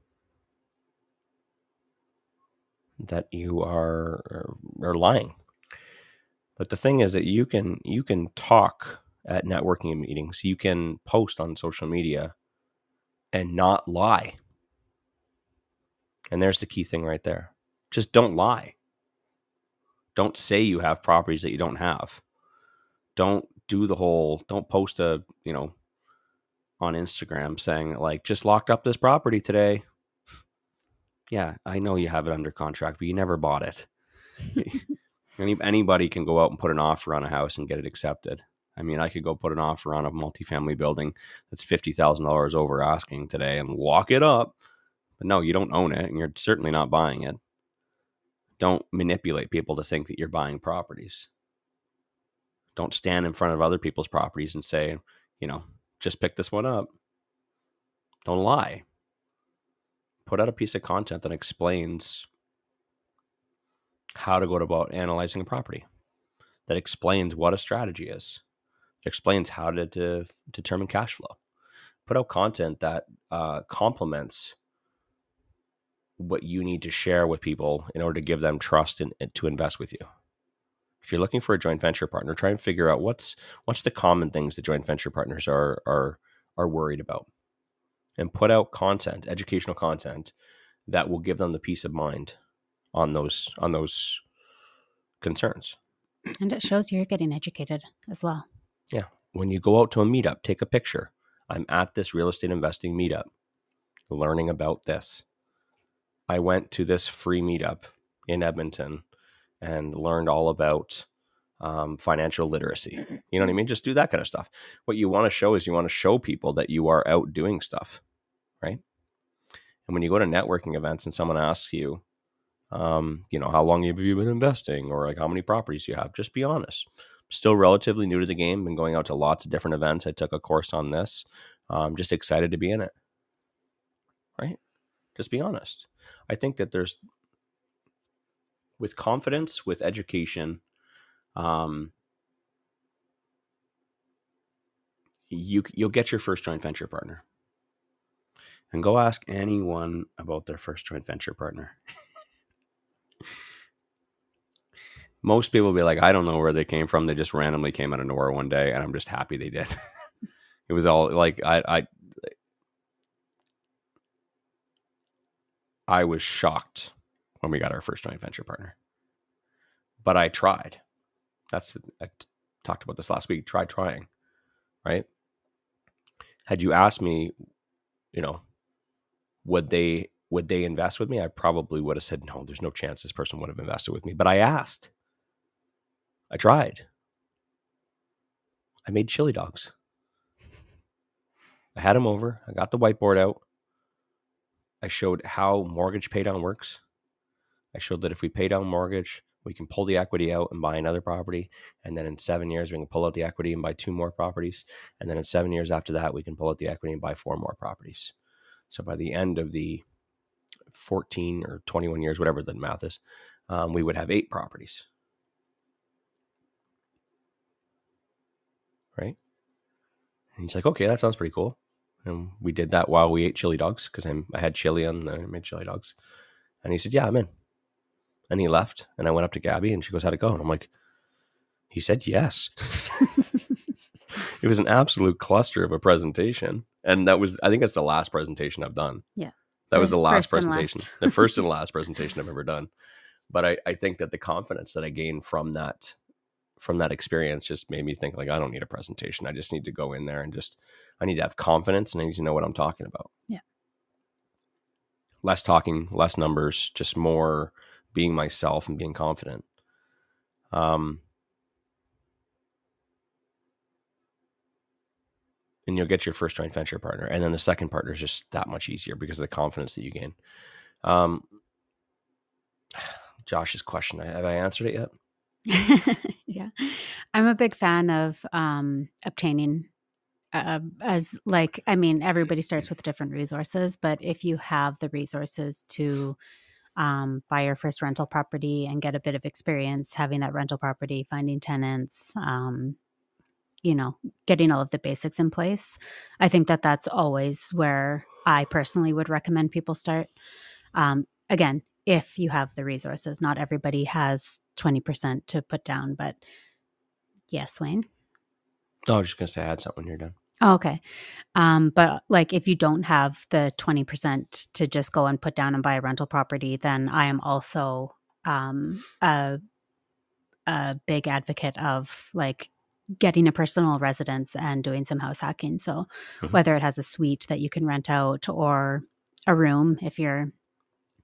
that you are uh, are lying. But the thing is that you can you can talk at networking meetings, you can post on social media and not lie. And there's the key thing right there. Just don't lie. Don't say you have properties that you don't have. Don't do the whole don't post a, you know, on Instagram saying like just locked up this property today yeah, I know you have it under contract, but you never bought it. *laughs* *laughs* Any, anybody can go out and put an offer on a house and get it accepted. I mean, I could go put an offer on a multifamily building that's fifty thousand dollars over asking today and lock it up. But no, you don't own it, and you're certainly not buying it. Don't manipulate people to think that you're buying properties. Don't stand in front of other people's properties and say, you know, just pick this one up. Don't lie put out a piece of content that explains how to go about analyzing a property, that explains what a strategy is, that explains how to, to determine cash flow. Put out content that uh, complements what you need to share with people in order to give them trust and to invest with you. If you're looking for a joint venture partner, try and figure out what's what's the common things that joint venture partners are are are worried about and put out content, educational content that will give them the peace of mind on those on those concerns. And it shows you're getting educated as well. Yeah. When you go out to a meetup, take a picture. I'm at this real estate investing meetup learning about this. I went to this free meetup in Edmonton and learned all about um, financial literacy. You know what I mean? Just do that kind of stuff. What you want to show is you want to show people that you are out doing stuff, right? And when you go to networking events and someone asks you, um, you know, how long have you been investing or like how many properties you have, just be honest. Still relatively new to the game, been going out to lots of different events. I took a course on this. I'm just excited to be in it, right? Just be honest. I think that there's, with confidence, with education, um, you you'll get your first joint venture partner. And go ask anyone about their first joint venture partner. Most people be like, I don't know where they came from. They just randomly came out of nowhere one day, and I'm just happy they did. *laughs* it was all like I, I I was shocked when we got our first joint venture partner. But I tried. That's I t- talked about this last week. Try trying, right? Had you asked me, you know, would they would they invest with me? I probably would have said no. There's no chance this person would have invested with me. But I asked. I tried. I made chili dogs. I had them over. I got the whiteboard out. I showed how mortgage paydown works. I showed that if we pay down mortgage, we can pull the equity out and buy another property. And then in seven years, we can pull out the equity and buy two more properties. And then in seven years after that, we can pull out the equity and buy four more properties. So by the end of the 14 or 21 years, whatever the math is, um, we would have eight properties. Right? And he's like, okay, that sounds pretty cool. And we did that while we ate chili dogs because I had chili and I made chili dogs. And he said, yeah, I'm in. And he left. And I went up to Gabby and she goes, How'd it go? And I'm like, He said yes. *laughs* it was an absolute cluster of a presentation. And that was, I think that's the last presentation I've done. Yeah. That was the last First presentation, last. the first and *laughs* last presentation I've ever done. But I, I think that the confidence that I gained from that from that experience just made me think like I don't need a presentation. I just need to go in there and just I need to have confidence and I need to know what I'm talking about. Yeah. Less talking, less numbers, just more being myself and being confident. Um and you'll get your first joint venture partner. And then the second partner is just that much easier because of the confidence that you gain. Um *sighs* Josh's question, have I answered it yet? *laughs* yeah. I'm a big fan of um, obtaining uh, as like I mean everybody starts with different resources, but if you have the resources to um, buy your first rental property and get a bit of experience having that rental property, finding tenants, um, you know, getting all of the basics in place, I think that that's always where I personally would recommend people start. Um, again, if you have the resources, not everybody has 20% to put down, but yes, Wayne. Oh, I was just gonna say I had something when you're done. Oh, okay. Um, but like if you don't have the 20% to just go and put down and buy a rental property, then I am also um, a, a big advocate of like getting a personal residence and doing some house hacking. So Mhm. whether it has a suite that you can rent out or a room if you're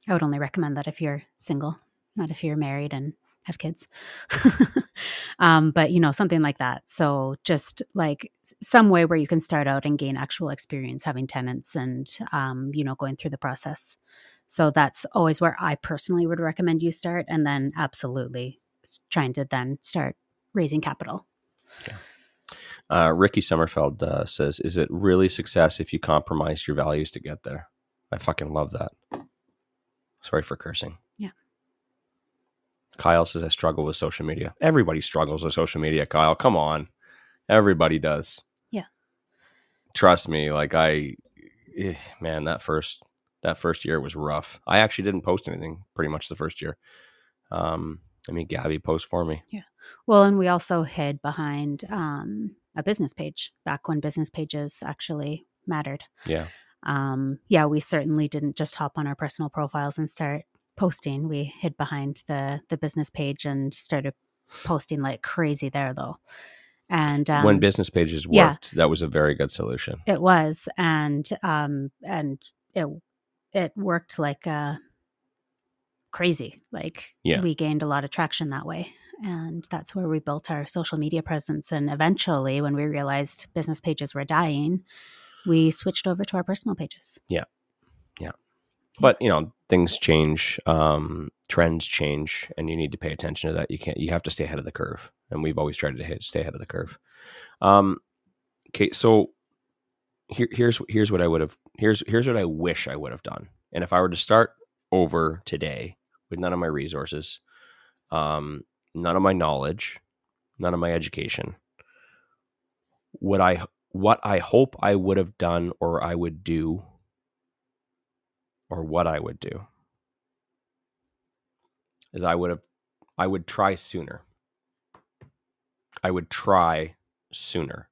I would only recommend that if you're single, not if you're married and have kids. *laughs* um, but you know, something like that. So just like some way where you can start out and gain actual experience having tenants and um, you know, going through the process. So that's always where I personally would recommend you start and then absolutely trying to then start raising capital. Uh, Ricky Sommerfeld uh, says, "Is it really success if you compromise your values to get there?" I fucking love that. Sorry for cursing. Yeah. Kyle says, "I struggle with social media. Everybody struggles with social media. Kyle, come on, everybody does. Yeah. Trust me. Like I, eh, man, that first that first year was rough. I actually didn't post anything pretty much the first year. Um, I mean, Gabby post for me. Yeah. Well, and we also hid behind um, a business page back when business pages actually mattered. Yeah. Um, yeah, we certainly didn't just hop on our personal profiles and start posting. We hid behind the the business page and started posting like crazy there, though. And um, when business pages worked, yeah. that was a very good solution. it was, and um, and it it worked like a crazy. Like Yeah. we gained a lot of traction that way. And that's where we built our social media presence. And eventually, when we realized business pages were dying, we switched over to our personal pages. Yeah. Yeah. But you know things change um trends change and you need to pay attention to that you can't you have to stay ahead of the curve and we've always tried to stay ahead of the curve um okay so here, here's here's what i would have here's here's what i wish i would have done and if i were to start over today none of my resources um none of my knowledge none of my education what i what i hope i would have done or i would do or what I would do is I would have I would try sooner. I would try sooner.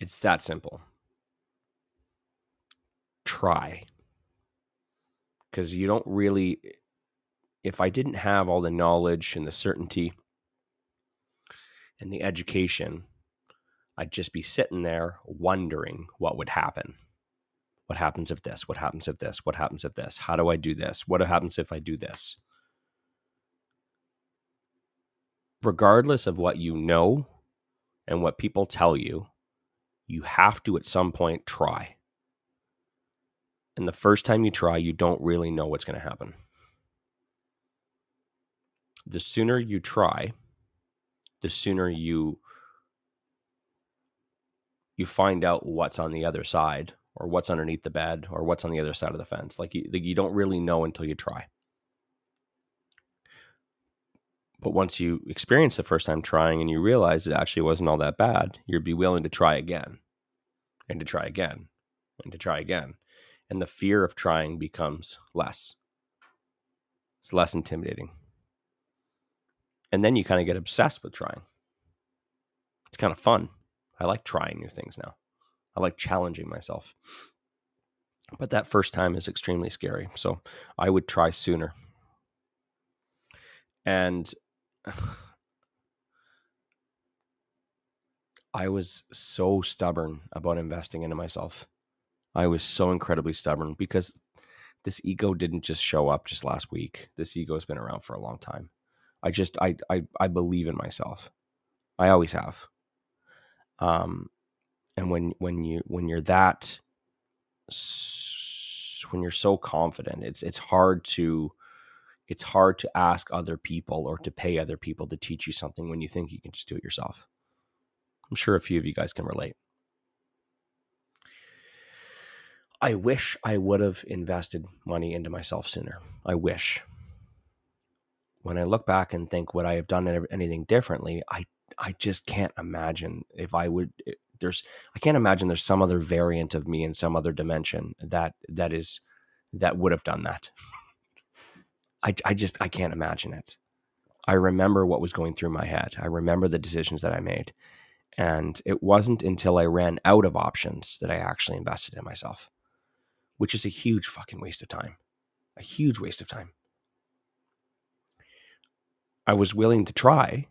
It's that simple. Try. Cuz you don't really if I didn't have all the knowledge and the certainty and the education I'd just be sitting there wondering what would happen. What happens if this? What happens if this? What happens if this? How do I do this? What happens if I do this? Regardless of what you know and what people tell you, you have to at some point try. And the first time you try, you don't really know what's going to happen. The sooner you try, the sooner you you find out what's on the other side or what's underneath the bed or what's on the other side of the fence. Like you, you don't really know until you try. But once you experience the first time trying and you realize it actually wasn't all that bad you'd be willing to try again and to try again and to try again and the fear of trying becomes less it's less intimidating and then you kind of get obsessed with trying it's kind of fun I like trying new things now. I like challenging myself. But that first time is extremely scary. So I would try sooner. And *sighs* I was so stubborn about investing into myself. I was so incredibly stubborn because this ego didn't just show up just last week. This ego has been around for a long time. I just I I I believe in myself. I always have um, and when when you when you're that when you're so confident it's it's hard to it's hard to ask other people or to pay other people to teach you something when you think you can just do it yourself i'm sure a few of you guys can relate i wish i would have invested money into myself sooner i wish when i look back and think would i have done anything differently i I just can't imagine if I would eh, there's I can't imagine there's some other variant of me in some other dimension that that is that would have done that. I I just I can't imagine it. I remember what was going through my head. I remember the decisions that I made. And it wasn't until I ran out of options that I actually invested in myself, which is a huge fucking waste of time. A huge waste of time. I was willing to try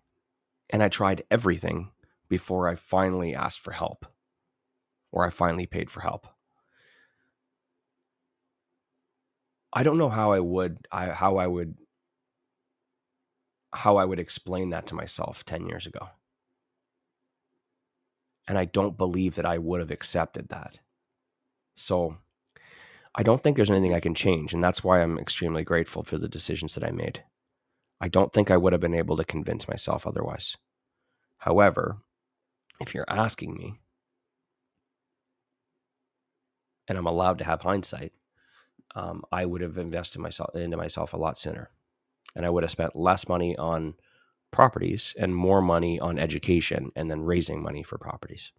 and I tried everything before I finally asked for help or I finally paid for help. I don't know how I would I, how I would how I would explain that to myself 10 years ago. And I don't believe that I would have accepted that. So I don't think there's anything I can change and that's why I'm extremely grateful for the decisions that I made. I don't think I would have been able to convince myself otherwise. However, if you're asking me, and I'm allowed to have hindsight, um, I would have invested myself into myself a lot sooner, and I would have spent less money on properties and more money on education, and then raising money for properties.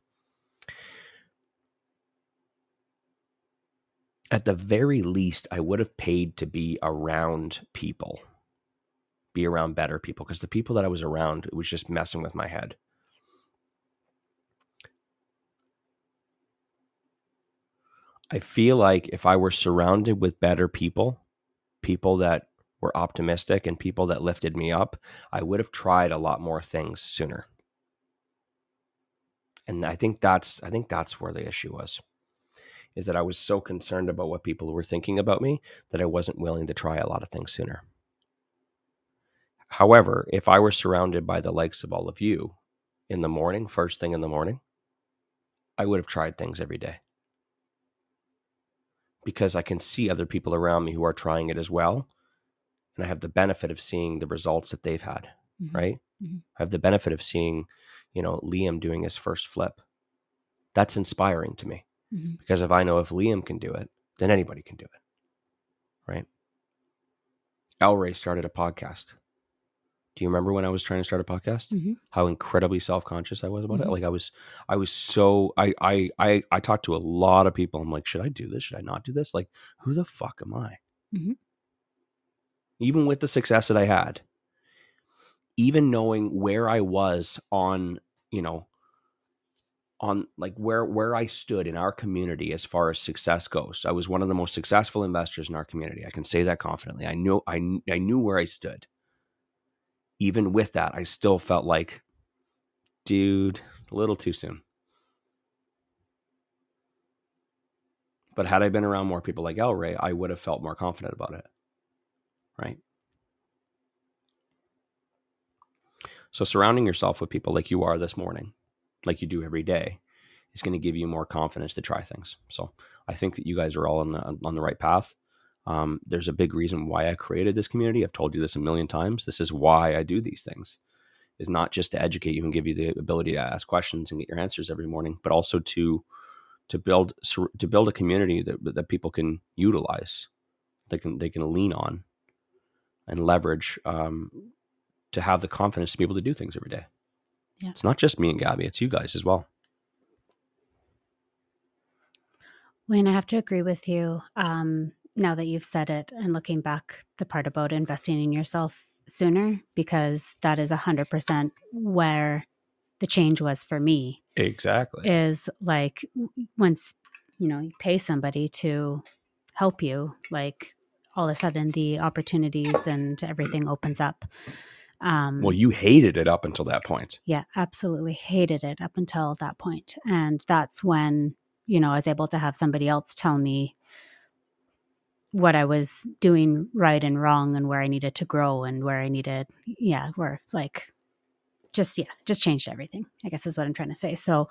At the very least, I would have paid to be around people be around better people because the people that I was around, it was just messing with my head. I feel like if I were surrounded with better people, people that were optimistic and people that lifted me up, I would have tried a lot more things sooner. And I think that's I think that's where the issue was. Is that I was so concerned about what people were thinking about me that I wasn't willing to try a lot of things sooner. However, if I were surrounded by the likes of all of you in the morning, first thing in the morning, I would have tried things every day because I can see other people around me who are trying it as well. And I have the benefit of seeing the results that they've had, Mhm. right? Mhm. I have the benefit of seeing, you know, Liam doing his first flip. That's inspiring to me Mhm. because if I know if Liam can do it, then anybody can do it, right? El Ray started a podcast. Do you remember when I was trying to start a podcast? Mhm. How incredibly self conscious I was about it. Mhm. Like I was, I was so I I I I talked to a lot of people. I'm like, should I do this? Should I not do this? Like, who the fuck am I? Mhm. Even with the success that I had, even knowing where I was on, you know, on like where where I stood in our community as far as success goes. I was one of the most successful investors in our community. I can say that confidently. I know I I knew where I stood. Even with that, I still felt like dude, a little too soon. But had I been around more people like El Ray, I would have felt more confident about it. Right? So surrounding yourself with people like you are this morning, like you do every day, is going to give you more confidence to try things. So I think that you guys are all on the on the right path. Um, there's a big reason why I created this community. I've told you this a million times. This is why I do these things. Is not just to educate you and give you the ability to ask questions and get your answers every morning, but also to to build to build a community that that people can utilize, they can they can lean on, and leverage um, to have the confidence to be able to do things every day. Yeah. It's not just me and Gabby; it's you guys as well. Wayne, I have to agree with you. Um, now that you've said it and looking back, the part about investing in yourself sooner, because that is 100% where the change was for me, Exactly. is like once, you know, you pay somebody to help you, like all of a sudden the opportunities and everything opens up. Um, well, you hated it up until that point. yeah, absolutely hated it up until that point. And that's when, you know, I was able to have somebody else tell me what I was doing right and wrong and where I needed to grow and where I needed, yeah, where like just, yeah, just changed everything, I guess is what I'm trying to say. So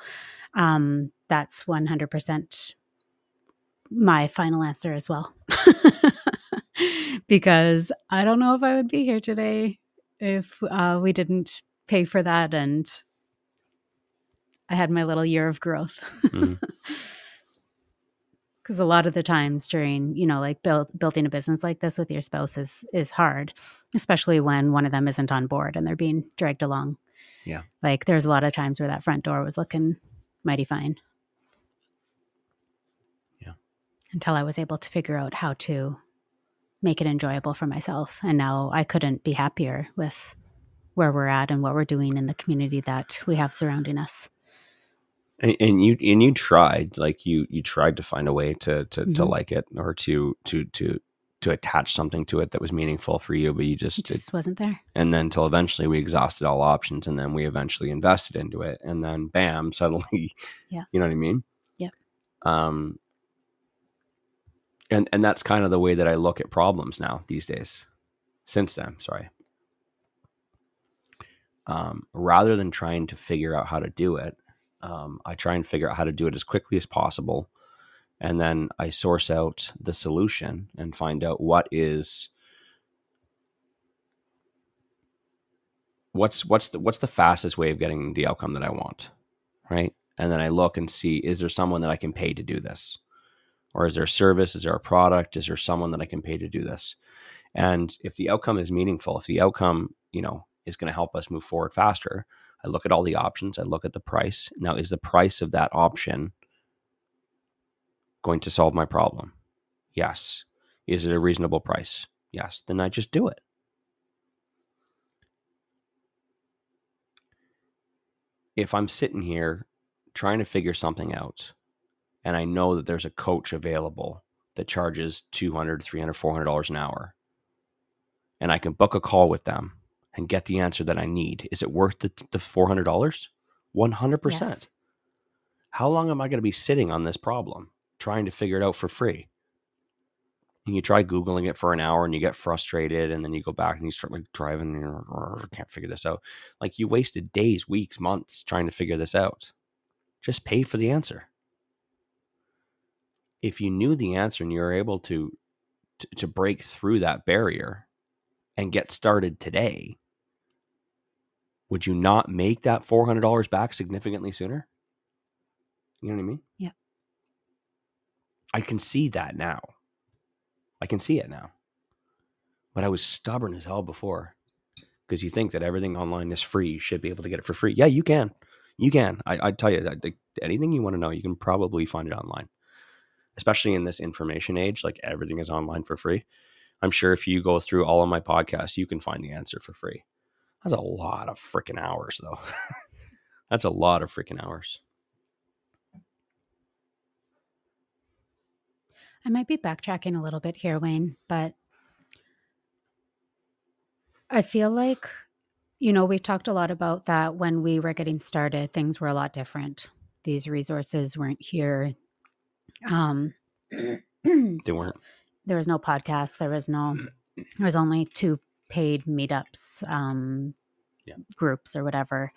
um, that's 100% my final answer as well. *laughs* because I don't know if I would be here today if uh, we didn't pay for that and I had my little year of growth. *laughs* Because a lot of the times during, you know, like build, building a business like this with your spouse is is hard, especially when one of them isn't on board and they're being dragged along. Yeah. like there's a lot of times where that front door was looking mighty fine. Yeah. until I was able to figure out how to make it enjoyable for myself, and now I couldn't be happier with where we're at and what we're doing in the community that we have surrounding us. and, and you and you tried like you you tried to find a way to to, to Mhm. like it or to to to to attach something to it that was meaningful for you but you just, It just wasn't there. and then until eventually we exhausted all options and then we eventually invested into it and then bam *laughs* suddenly Yeah. you know what i mean Yep. um and and that's kind of the way that i look at problems now these days since then sorry um rather than trying to figure out how to do it um, I try and figure out how to do it as quickly as possible. And then I source out the solution and find out what is what's what's the what's the fastest way of getting the outcome that I want. Right. And then I look and see is there someone that I can pay to do this? Or is there a service? Is there a product? Is there someone that I can pay to do this? And if the outcome is meaningful, if the outcome, you know, is going to help us move forward faster, I look at all the options. I look at the price. Now, is the price of that option going to solve my problem? Yes. Is it a reasonable price? Yes. Then I just do it. If I'm sitting here trying to figure something out and I know that there's a coach available that charges $200, $300, $400 an hour, and I can book a call with them and get the answer that I need. Is it worth the, the $400? 100%. Yes. How long am I going to be sitting on this problem? trying to figure it out for free. And you try Googling it for an hour and you get frustrated and then you go back and you start like driving and you're, can't figure this out. Like you wasted days, weeks, months trying to figure this out. Just pay for the answer. If you knew the answer and you were able to, to, to break through that barrier and get started today, would you not make that $400 back significantly sooner? You know what I mean? Yeah. I can see that now. I can see it now. But I was stubborn as hell before because you think that everything online is free. You should be able to get it for free. Yeah, you can. You can. I, I tell you that anything you want to know, you can probably find it online, especially in this information age. Like everything is online for free. I'm sure if you go through all of my podcasts, you can find the answer for free. That's a lot of freaking hours, though. *laughs* That's a lot of freaking hours. I might be backtracking a little bit here, Wayne, but I feel like, you know, we've talked a lot about that when we were getting started, things were a lot different. These resources weren't here. Um, *clears throat* They weren't. there was no podcast. There was no, there was only two paid meetups, um, Yeah. groups or whatever.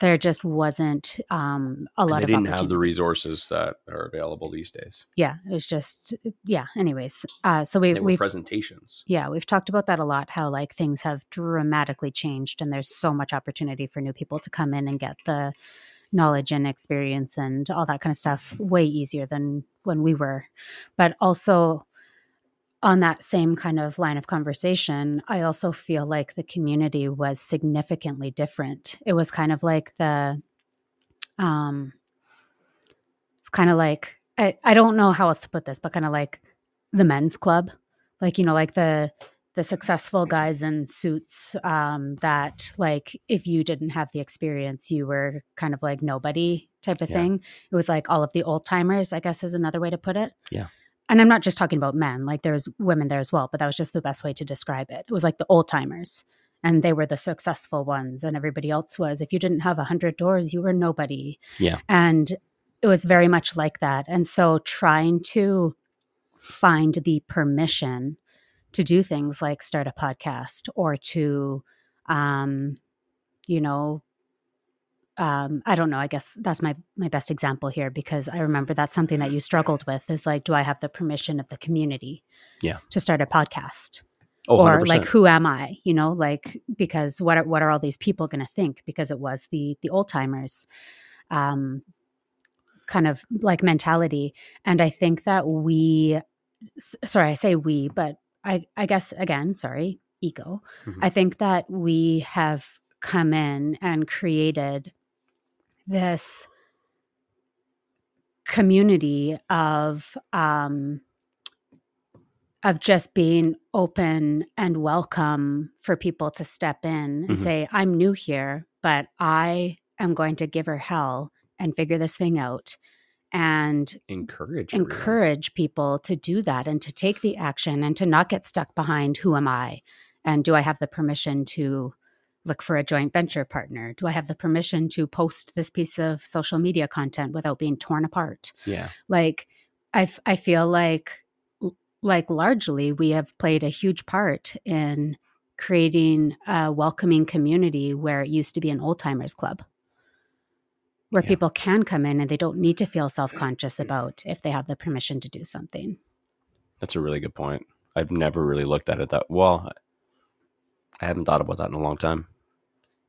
There just wasn't um, a And lot they of didn't have the resources that are available these days. Yeah, it was just yeah. Anyways, uh, so we we've presentations. yeah we've talked about that a lot. How like things have dramatically changed, and there's so much opportunity for new people to come in and get the knowledge and experience and all that kind of stuff way easier than when we were. But also on that same kind of line of conversation, I also feel like the community was significantly different. It was kind of like the um it's kind of like I, I don't know how else to put this, but kind of like the men's club. Like, you know, like the the successful guys in suits um that like if you didn't have the experience, you were kind of like nobody type of Yeah. thing. It was like all of the old timers, I guess is another way to put it. Yeah. And I'm not just talking about men, like there's women there as well, but that was just the best way to describe it. It was like the old timers and they were the successful ones and everybody else was if you didn't have a hundred doors you were nobody Yeah. and it was very much like that and so trying to find the permission to do things like start a podcast or to um you know um i don't know i guess that's my my best example here because i remember that's something that you struggled with is like do i have the permission of the community Yeah. to start a podcast Oh, or 100%. like who am i you know like because what are, what are all these people going to think because it was the the old timers um kind of like mentality and i think that we sorry i say we but i i guess again sorry ego Mhm. i think that we have come in and created this community of um of just being open and welcome for people to step in and Mhm. say i'm new here but i am going to give her hell and figure this thing out and encourage everyone. encourage people to do that and to take the action and to not get stuck behind who am I? And do I have the permission to look for a joint venture partner? Do I have the permission to post this piece of social media content without being torn apart? Yeah. Like I I feel like like largely we have played a huge part in creating a welcoming community where it used to be an old timers club where Yeah. people can come in and they don't need to feel self-conscious about if they have the permission to do something That's a really good point. I've never really looked at it that well. I haven't thought about that in a long time.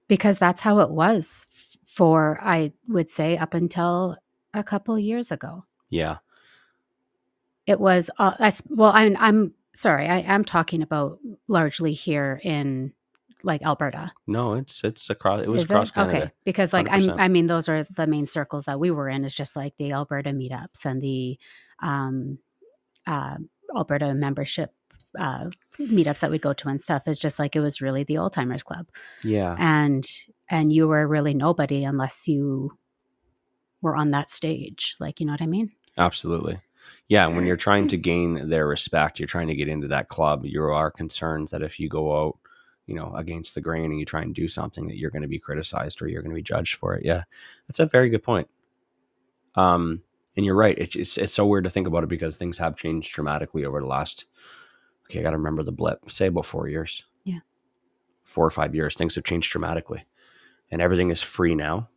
because that's how it was for i would say up until a couple years ago Yeah. it was uh, I well I'm, I'm sorry i am talking about largely here in like alberta No, it's it's across. It was Is across it? Canada. Okay, because like 100%. I mean, those are the main circles that we were in. Is just like the Alberta meetups and the um, uh, Alberta membership uh, meetups that we'd go to and stuff. Is just like it was really the old timers club, Yeah. and and you were really nobody unless you were on that stage. Like you know what I mean? Absolutely. Yeah, and when you're trying to gain their respect, you're trying to get into that club. You are concerned that if you go out, you know, against the grain and you try and do something, that you're going to be criticized or you're going to be judged for it. Yeah, that's a very good point. Um, and you're right. It's, it's it's so weird to think about it because things have changed dramatically over the last. Okay, I got to remember the blip. Say about four years. Yeah. Four or five years, things have changed dramatically, and everything is free now.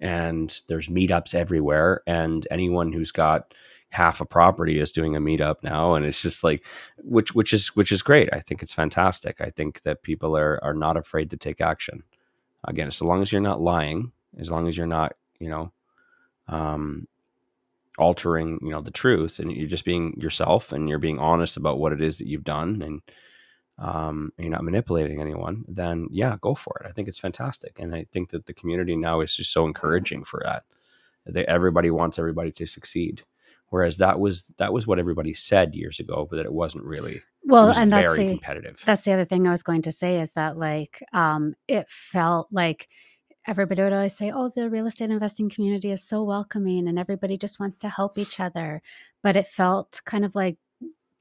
And there's meetups everywhere, and anyone who's got half a property is doing a meetup now, and it's just like, which which is which is great. I think it's fantastic. I think that people are are not afraid to take action. Again, so long as you're not lying, as long as you're not, you know, um, altering you know the truth and you're just being yourself and you're being honest about what it is that you've done and um, you're not manipulating anyone then yeah go for it i think it's fantastic and i think that the community now is just so encouraging for that they, everybody wants everybody to succeed whereas that was that was what everybody said years ago but that it wasn't really well it and that's very the, competitive that's the other thing i was going to say is that like um it felt like everybody would always say, Oh, the real estate investing community is so welcoming and everybody just wants to help each other. But it felt kind of like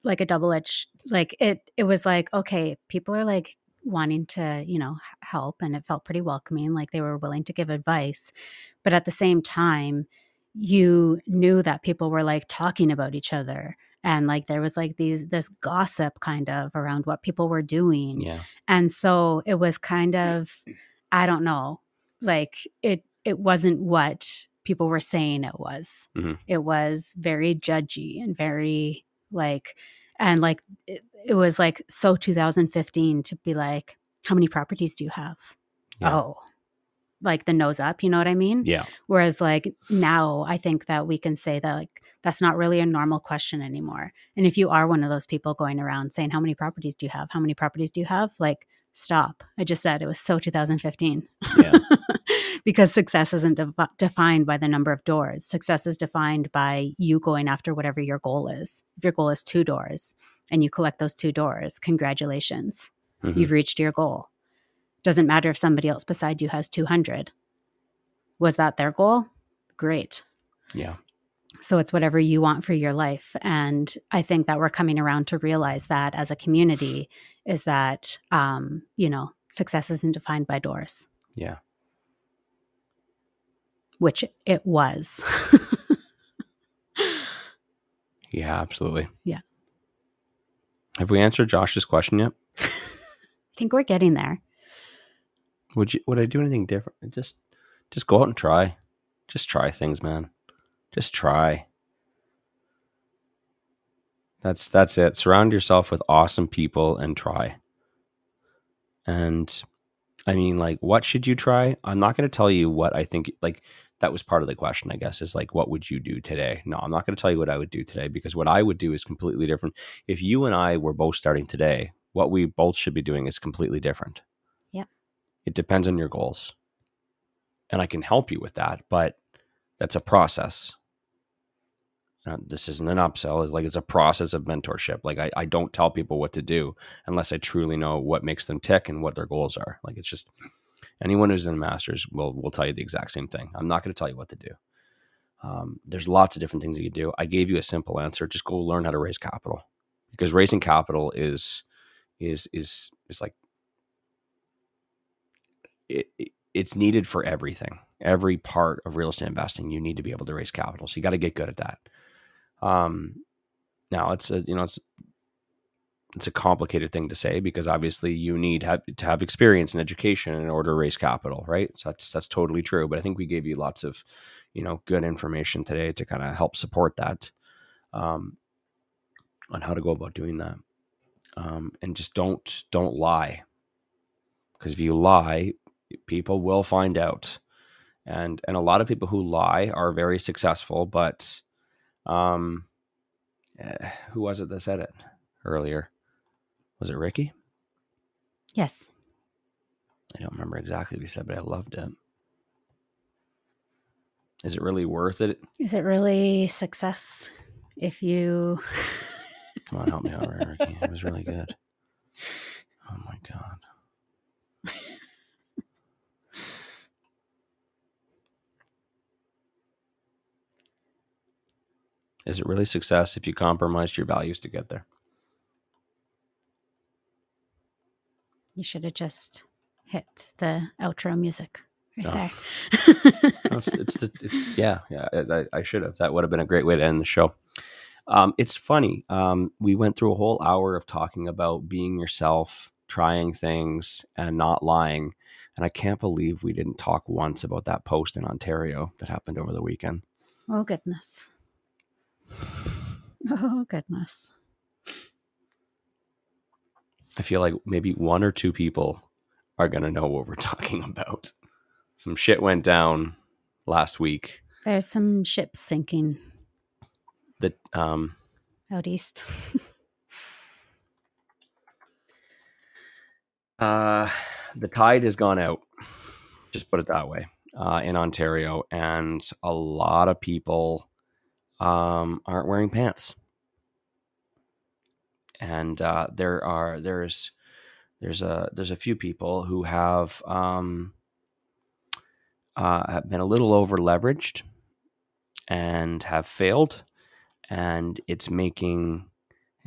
like a double edged like it it was like, okay, people are like wanting to, you know, help and it felt pretty welcoming, like they were willing to give advice. But at the same time, you knew that people were like talking about each other and like there was like these this gossip kind of around what people were doing yeah and so it was kind of i don't know like it it wasn't what people were saying it was Mhm. it was very judgy and very like and like it, it was like so 2015 to be like how many properties do you have Yeah. oh like the nose up you know what i mean yeah Whereas like now I think that we can say that like that's not really a normal question anymore. And if you are one of those people going around saying how many properties do you have? How many properties do you have? Like stop. I just said it was so 2015. Yeah. *laughs* because success isn't defi- defined by the number of doors. Success is defined by you going after whatever your goal is. If your goal is 2 doors and you collect those 2 doors, congratulations. Mhm. You've reached your goal. Doesn't matter if somebody else beside you has 200. Was that their goal? Great. yeah So it's whatever you want for your life. And I think that we're coming around to realize that as a community is that, um, you know, success isn't defined by doors, yeah which it was. *laughs* yeah absolutely Yeah. have we answered josh's question yet *laughs* I think we're getting there. Would you would I do anything different? Just just go out and try. Just try things, man. Just try. That's that's it. Surround yourself with awesome people and try. And I mean like what should you try? I'm not going to tell you what I think like that was part of the question, I guess, is like what would you do today? No, I'm not going to tell you what I would do today because what I would do is completely different. If you and I were both starting today, what we both should be doing is completely different. It depends on your goals. And I can help you with that, but that's a process. Now, this isn't an upsell. It's like it's a process of mentorship. Like I, I don't tell people what to do unless I truly know what makes them tick and what their goals are. Like it's just anyone who's in the masters will will tell you the exact same thing. I'm not going to tell you what to do. Um, there's lots of different things you can do. I gave you a simple answer. Just go learn how to raise capital because raising capital is is is is like it, it- it's needed for everything. Every part of real estate investing, you need to be able to raise capital. So you got to get good at that. Um, now it's a you know it's it's a complicated thing to say because obviously you need have, to have experience and education in order to raise capital, right? So that's that's totally true. But I think we gave you lots of you know good information today to kind of help support that um, on how to go about doing that. Um, and just don't don't lie because if you lie, people will find out. And and a lot of people who lie are very successful but um eh, who was it that said it earlier? Was it ricky? Yes. i don't remember exactly what he said but i loved it. Is it really worth it? Is it really success if you come on help me out ricky. It was really good. Oh my god *laughs* Is it really success if you compromised your values to get there? you should have just hit the outro music. right Oh. there. No, it's, *laughs* it's, the, it's yeah, yeah. I, I should have. That would have been a great way to end the show. Um, it's funny. Um, we went through a whole hour of talking about being yourself, trying things, and not lying. And I can't believe we didn't talk once about that post in Ontario that happened over the weekend. oh goodness. *laughs* Oh goodness. I feel like maybe one or two people are going to know what we're *laughs* talking about. Some shit went down last week There's some ships sinking that um, out east. *laughs* Uh, the tide has gone out. Just put it that way. Uh, in Ontario, and a lot of people um, aren't wearing pants. And uh, there are there's there's a there's a few people who have um, uh, have been a little over leveraged and have failed, and it's making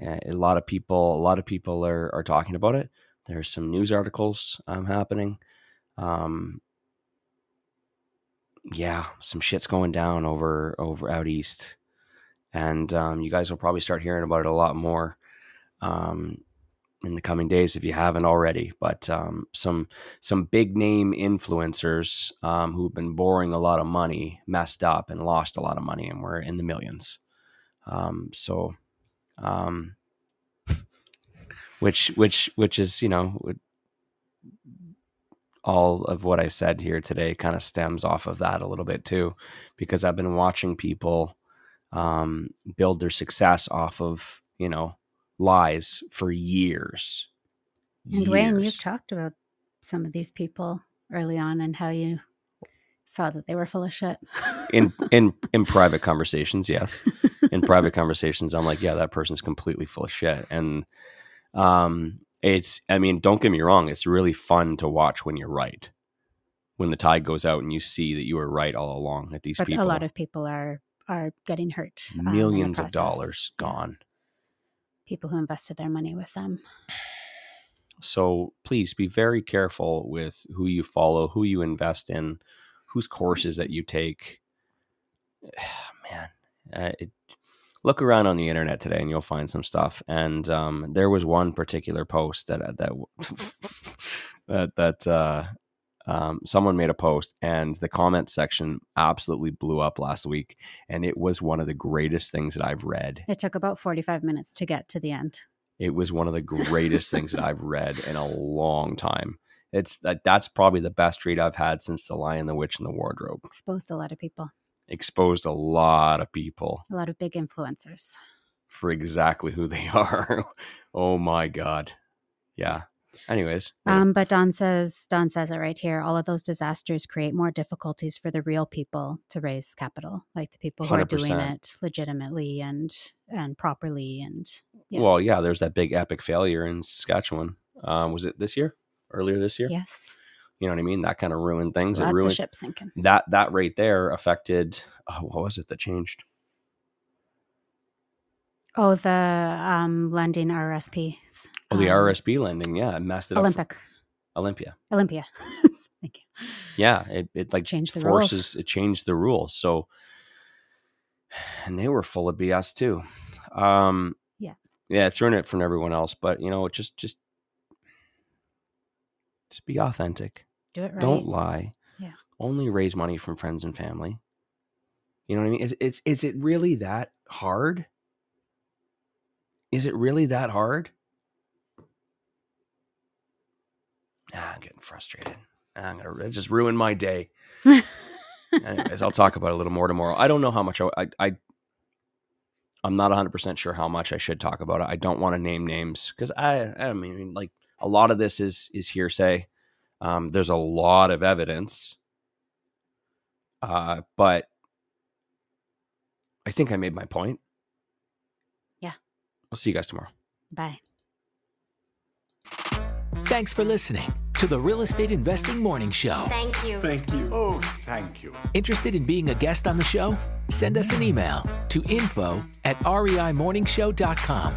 uh, a lot of people a lot of people are are talking about it. There's some news articles um, happening. Um, yeah, some shit's going down over over out east, and um, you guys will probably start hearing about it a lot more um, in the coming days if you haven't already. But um, some some big name influencers um, who've been borrowing a lot of money messed up and lost a lot of money, and we're in the millions. Um, so, um, which which which is you know all of what I said here today kind of stems off of that a little bit too, because I've been watching people um, build their success off of you know lies for years. And Wayne, you've talked about some of these people early on and how you saw that they were full of shit. in *laughs* in in private conversations, yes. In private *laughs* conversations, I'm like, yeah, that person's completely full of shit. And um it's I mean, don't get me wrong, it's really fun to watch when you're right. When the tide goes out and you see that you were right all along that these but people a lot of people are are getting hurt. um, millions of dollars gone. People who invested their money with them. So please be very careful with who you follow, who you invest in, whose courses that you take. *sighs* Man, uh, it, look around on the internet today and you'll find some stuff. And um, there was one particular post that that *laughs* that that uh, um, someone made a post, and the comment section absolutely blew up last week. And it was one of the greatest things that I've read. It took about 45 minutes to get to the end. It was one of the greatest things that *laughs* I've read in a long time. It's that that's probably the best read I've had since The Lion, the Witch, and the Wardrobe. Exposed a lot of people, Exposed a lot of people a lot of big influencers. for exactly who they *laughs* are. oh my god. Yeah. Anyways, Um, but Don says Don says it right here. All of those disasters create more difficulties for the real people to raise capital, like the people who are doing it legitimately and and properly. And yeah. well, yeah, there's that big epic failure in Saskatchewan. Um, was it this year? Earlier this year? yes, You know what I mean? That kind of ruined things. it lots of ruined ships sinking. that that right there affected oh, what was it that changed? Oh, the um, lending RSP. Oh, the um, RSB lending, yeah, it messed it up. for- Olympic Olympia. Olympia. *laughs* Thank you. yeah it, it like Changed the rules. forces it changed the rules so and they were full of bs too um Yeah. yeah it's ruined it from everyone else but you know just just just be authentic Do it right. don't lie Yeah. only raise money from friends and family you know what i mean is, is, is it really that hard is it really that hard ah, i'm getting frustrated i'm gonna just ruin my day *laughs* Anyways, I'll talk about it a little more tomorrow. I don't know how much I, I, I I'm not 100% sure how much I should talk about it. I don't want to name names because I, I mean, like a lot of this is, is hearsay. Um, there's a lot of evidence. Uh, but I think I made my point. Yeah. I'll see you guys tomorrow. Bye. Thanks for listening to the Real Estate Investing Morning Show. Thank you. Thank you. Oh, thank you. Interested in being a guest on the show? Send us an email to info at reimorningshow.com.